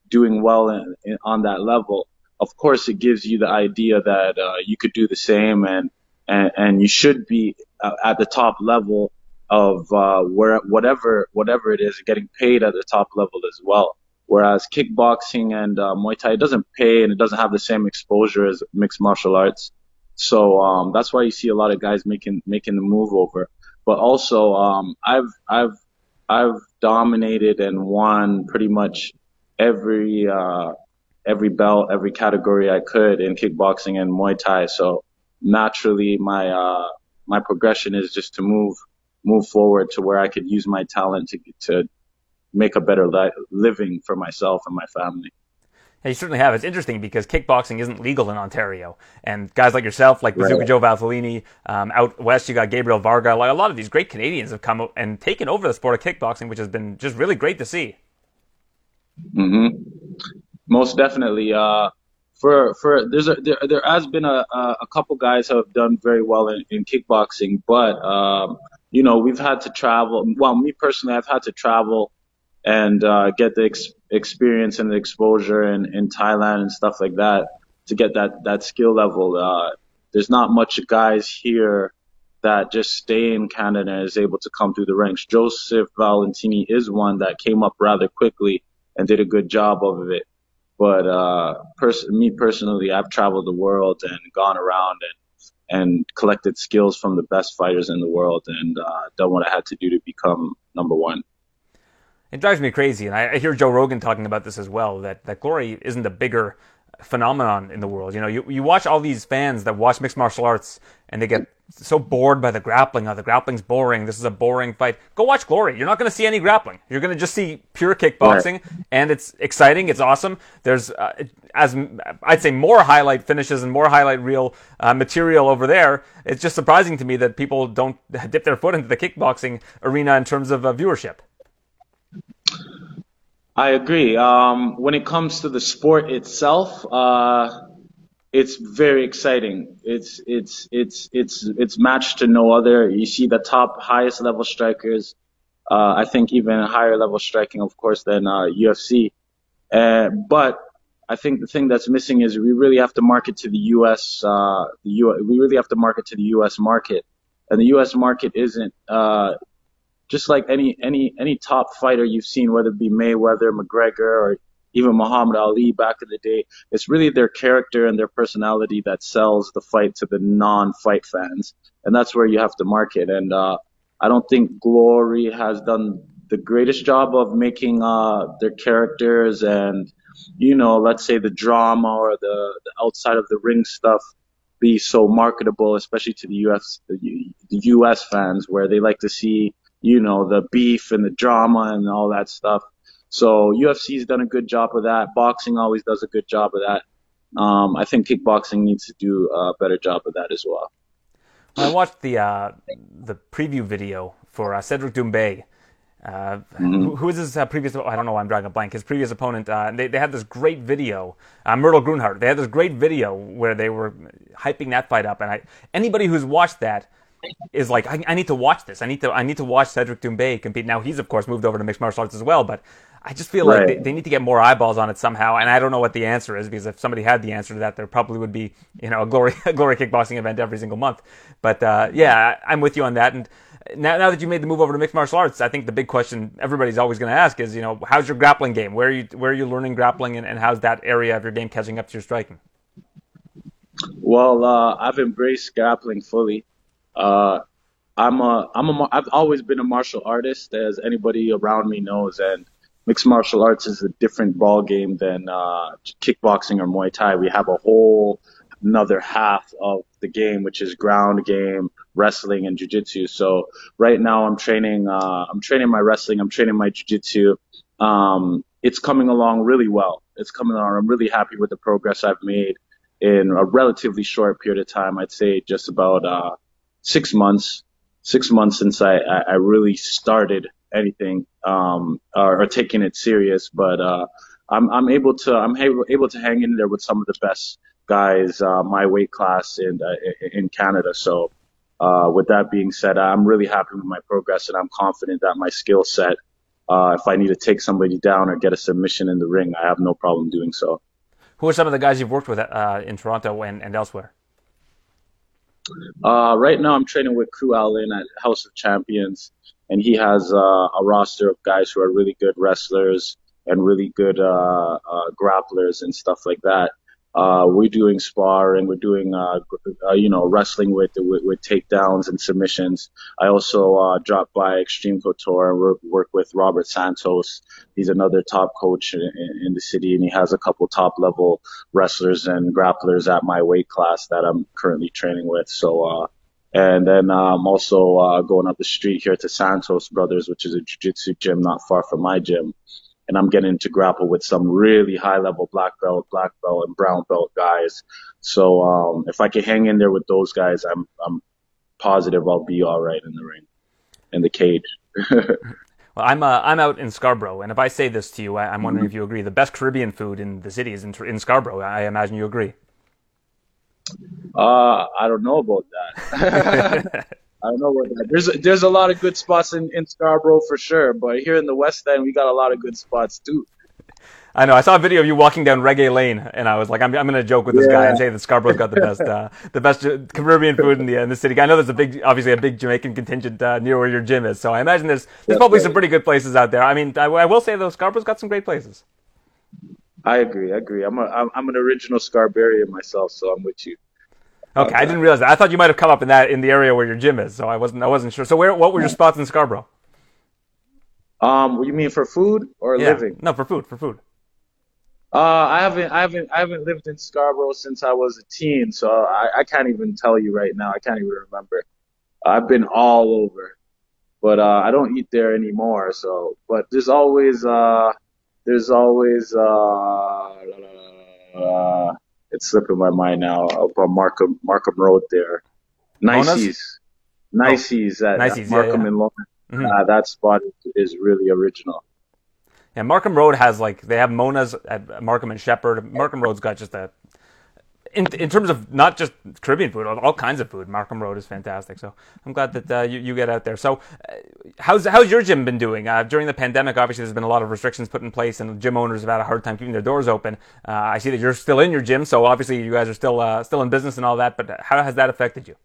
doing well in, in, on that level. of course, it gives you the idea that uh, you could do the same and and, and you should be uh, at the top level of uh, where whatever whatever it is, getting paid at the top level as well. Whereas kickboxing and uh, Muay Thai doesn't pay and it doesn't have the same exposure as mixed martial arts. So um, that's why you see a lot of guys making making the move over. But also, um, I've I've I've dominated and won pretty much every uh, every belt, every category I could in kickboxing and Muay Thai. So naturally, my uh, my progression is just to move move forward to where I could use my talent to to make a better li- living for myself and my family. You certainly have. It's interesting because kickboxing isn't legal in Ontario, and guys like yourself, like Bazooka right. Joe Valtellini, um, out west you got Gabriel Varga. Like a lot of these great Canadians have come and taken over the sport of kickboxing, which has been just really great to see. hmm Most definitely. Uh, for for there's a there, there has been a a couple guys who have done very well in, in kickboxing, but um, you know we've had to travel. Well, me personally, I've had to travel and uh, get the ex- experience and exposure in, in Thailand and stuff like that to get that that skill level. Uh, there's not much guys here that just stay in Canada and is able to come through the ranks. Joseph Valtellini is one that came up rather quickly and did a good job of it. But uh, pers- me personally, I've traveled the world and gone around and and collected skills from the best fighters in the world and uh, done what I had to do to become number one. It drives me crazy, and I, I hear Joe Rogan talking about this as well. That that glory isn't a bigger phenomenon in the world. You know, you, you watch all these fans that watch mixed martial arts and they get so bored by the grappling. Oh, the grappling's boring. This is a boring fight. Go watch Glory. You're not going to see any grappling. You're going to just see pure kickboxing, right. and it's exciting. It's awesome. There's uh, as I'd say more highlight finishes and more highlight reel uh, material over there. It's just surprising to me that people don't dip their foot into the kickboxing arena in terms of uh, viewership. I agree. Um, when it comes to the sport itself, uh, it's very exciting. It's it's it's it's it's matched to no other. You see the top highest level strikers. Uh, I think even higher level striking, of course, than uh, UFC. Uh, but I think the thing that's missing is we really have to market to the U.S. Uh, the U. We really have to market to the U.S. market, and the U.S. market isn't uh, just like any any any top fighter you've seen, whether it be Mayweather, McGregor, or even Muhammad Ali back in the day, it's really their character and their personality that sells the fight to the non-fight fans, and that's where you have to market. And uh, I don't think Glory has done the greatest job of making uh, their characters and you know, let's say the drama or the, the outside of the ring stuff be so marketable, especially to the US the US fans, where they like to see you know, the beef and the drama and all that stuff. So UFC's done a good job of that. Boxing always does a good job of that. Um, I think kickboxing needs to do a better job of that as well. I watched the uh, the preview video for uh, Cedric Doumbé. Uh, mm-hmm. who, who is his uh, previous? I don't know. why I'm drawing a blank. His previous opponent. Uh, they they had this great video. Uh, Murthel Groenhart. They had this great video where they were hyping that fight up, and I anybody who's watched that is like, I, I, need to watch this. I need to I need to watch Cedric Doumbé compete. Now he's of course moved over to mixed martial arts as well, but I just feel right. like they, they, need to get more eyeballs on it somehow. And I don't know what the answer is because if somebody had the answer to that, there probably would be you know a glory a glory kickboxing event every single month. But uh, yeah, I'm with you on that. And now now that you made the move over to mixed martial arts, I think the big question everybody's always going to ask is you know how's your grappling game? Where are you where are you learning grappling and, and how's that area of your game catching up to your striking? Well, uh, I've embraced grappling fully. Uh, I'm a I'm a I've always been a martial artist, as anybody around me knows, and mixed martial arts is a different ball game than uh, kickboxing or Muay Thai. We have a whole another half of the game, which is ground game, wrestling, and jujitsu. So right now I'm training uh, I'm training my wrestling, I'm training my jujitsu. Um, it's coming along really well. It's coming along. I'm really happy with the progress I've made in a relatively short period of time. I'd say just about uh, six months six months since I, I really started anything um, or, or taking it serious. But uh, I'm, I'm able to I'm able, to hang in there with some of the best guys uh, my weight class in uh, in Canada. So uh, with that being said, I'm really happy with my progress, and I'm confident that my skill set. Uh, if I need to take somebody down or get a submission in the ring, I have no problem doing so. Who are some of the guys you've worked with uh, in Toronto and, and elsewhere? Uh, right now, I'm training with Crew Allen at House of Champions, and he has uh, a roster of guys who are really good wrestlers and really good uh, uh, grapplers and stuff like that. Uh, we're doing sparring, we're doing, uh, uh, you know, wrestling with, with, with takedowns and submissions. I also uh, dropped by Extreme Couture and work, with Robert Santos. He's another top coach in, in the city, and he has a couple top level wrestlers and grapplers at my weight class that I'm currently training with. So, uh, and then I'm um, also uh, going up the street here to Santos Brothers, which is a jiu-jitsu gym not far from my gym and I'm getting to grapple with some really high level black belt, black belt, and brown belt guys. So um, if I can hang in there with those guys, I'm I'm positive I'll be all right in the ring, in the cage. well, I'm uh, I'm out in Scarborough, and if I say this to you, I, am wondering if you agree. The best Caribbean food in the city is in, in Scarborough. I imagine you agree. Uh, I don't know about that. I don't know what that. There's a, there's a lot of good spots in, in Scarborough for sure, but here in the West End we got a lot of good spots too. I know. I saw a video of you walking down Reggae Lane, and I was like, I'm, I'm going to joke with this yeah. guy and say that Scarborough's got the best uh, the best Caribbean food in the in the city. I know there's a big, obviously a big Jamaican contingent uh, near where your gym is, so I imagine there's there's yeah, probably some pretty good places out there. I mean, I, I will say though, Scarborough's got some great places. I agree. I agree. I'm a I'm, I'm an original Scarbarian myself, so I'm with you. Okay, I didn't realize that. I thought you might have come up in that in the area where your gym is, so I wasn't I wasn't sure. So where what were your spots in Scarborough? Um, what you mean for food or yeah. living? No, for food, for food. Uh, I haven't, I haven't, I haven't lived in Scarborough since I was a teen, so I, I can't even tell you right now. I can't even remember. I've been all over, but uh, I don't eat there anymore. So, but there's always, uh, there's always, uh, uh it's slipping my mind now about Markham Markham Road there. Nices. Nices oh, at Nices, Markham yeah, yeah. and Lawrence. Mm-hmm. Uh, that spot is, really original. Yeah, Markham Road has like they have Mona's at Markham and Sheppard. Markham Road's got just a in, in terms of not just Caribbean food, all kinds of food, Markham Road is fantastic. So I'm glad that uh, you, you get out there. So uh, how's how's your gym been doing uh, during the pandemic? Obviously, there's been a lot of restrictions put in place, and gym owners have had a hard time keeping their doors open. Uh, I see that you're still in your gym, so obviously you guys are still uh, still in business and all that. But how has that affected you?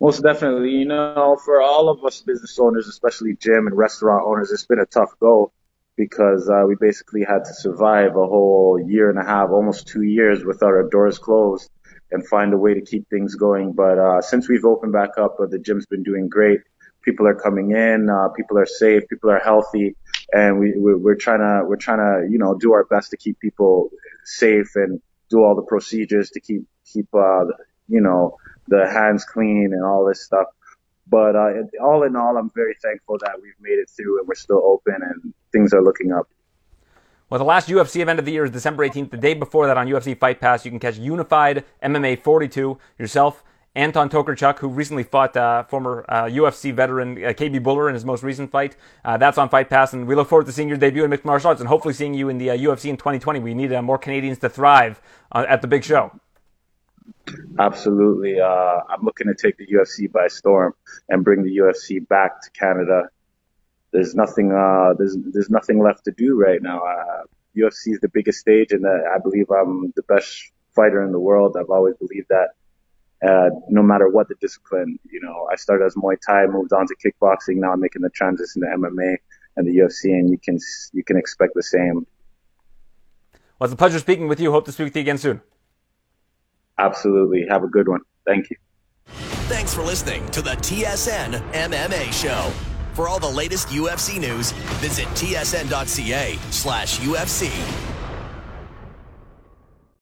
Most definitely, you know, for all of us business owners, especially gym and restaurant owners, it's been a tough go because uh, we basically had to survive a whole year and a half, almost two years without our doors closed and find a way to keep things going. But uh, since we've opened back up, uh, the gym's been doing great. People are coming in, uh, people are safe, people are healthy, and we, we're trying to we're trying to you know do our best to keep people safe and do all the procedures to keep keep uh, you know the hands clean and all this stuff. But uh, all in all, I'm very thankful that we've made it through and we're still open and things are looking up. Well, the last UFC event of the year is December 18th. The day before that on UFC Fight Pass, you can catch Unified MMA 42 yourself. Anton Tokarczuk, who recently fought uh, former uh, UFC veteran uh, KB Bhullar in his most recent fight. Uh, that's on Fight Pass, and we look forward to seeing your debut in mixed martial arts and hopefully seeing you in the UFC uh, in 2020. We need uh, more Canadians to thrive at the big show. Absolutely. Uh, I'm looking to take the UFC by storm and bring the UFC back to Canada. There's nothing, uh, there's, there's nothing left to do right now. Uh, UFC is the biggest stage and uh, I believe I'm the best fighter in the world. I've always believed that. Uh, no matter what the discipline, you know, I started as Muay Thai, moved on to kickboxing. Now I'm making the transition to MMA and the UFC, and you can you can expect the same. Well, it's a pleasure speaking with you. Hope to speak with you again soon. Absolutely. Have a good one. Thank you. Thanks for listening to the TSN MMA Show. For all the latest UFC news, visit tsn.ca slash UFC.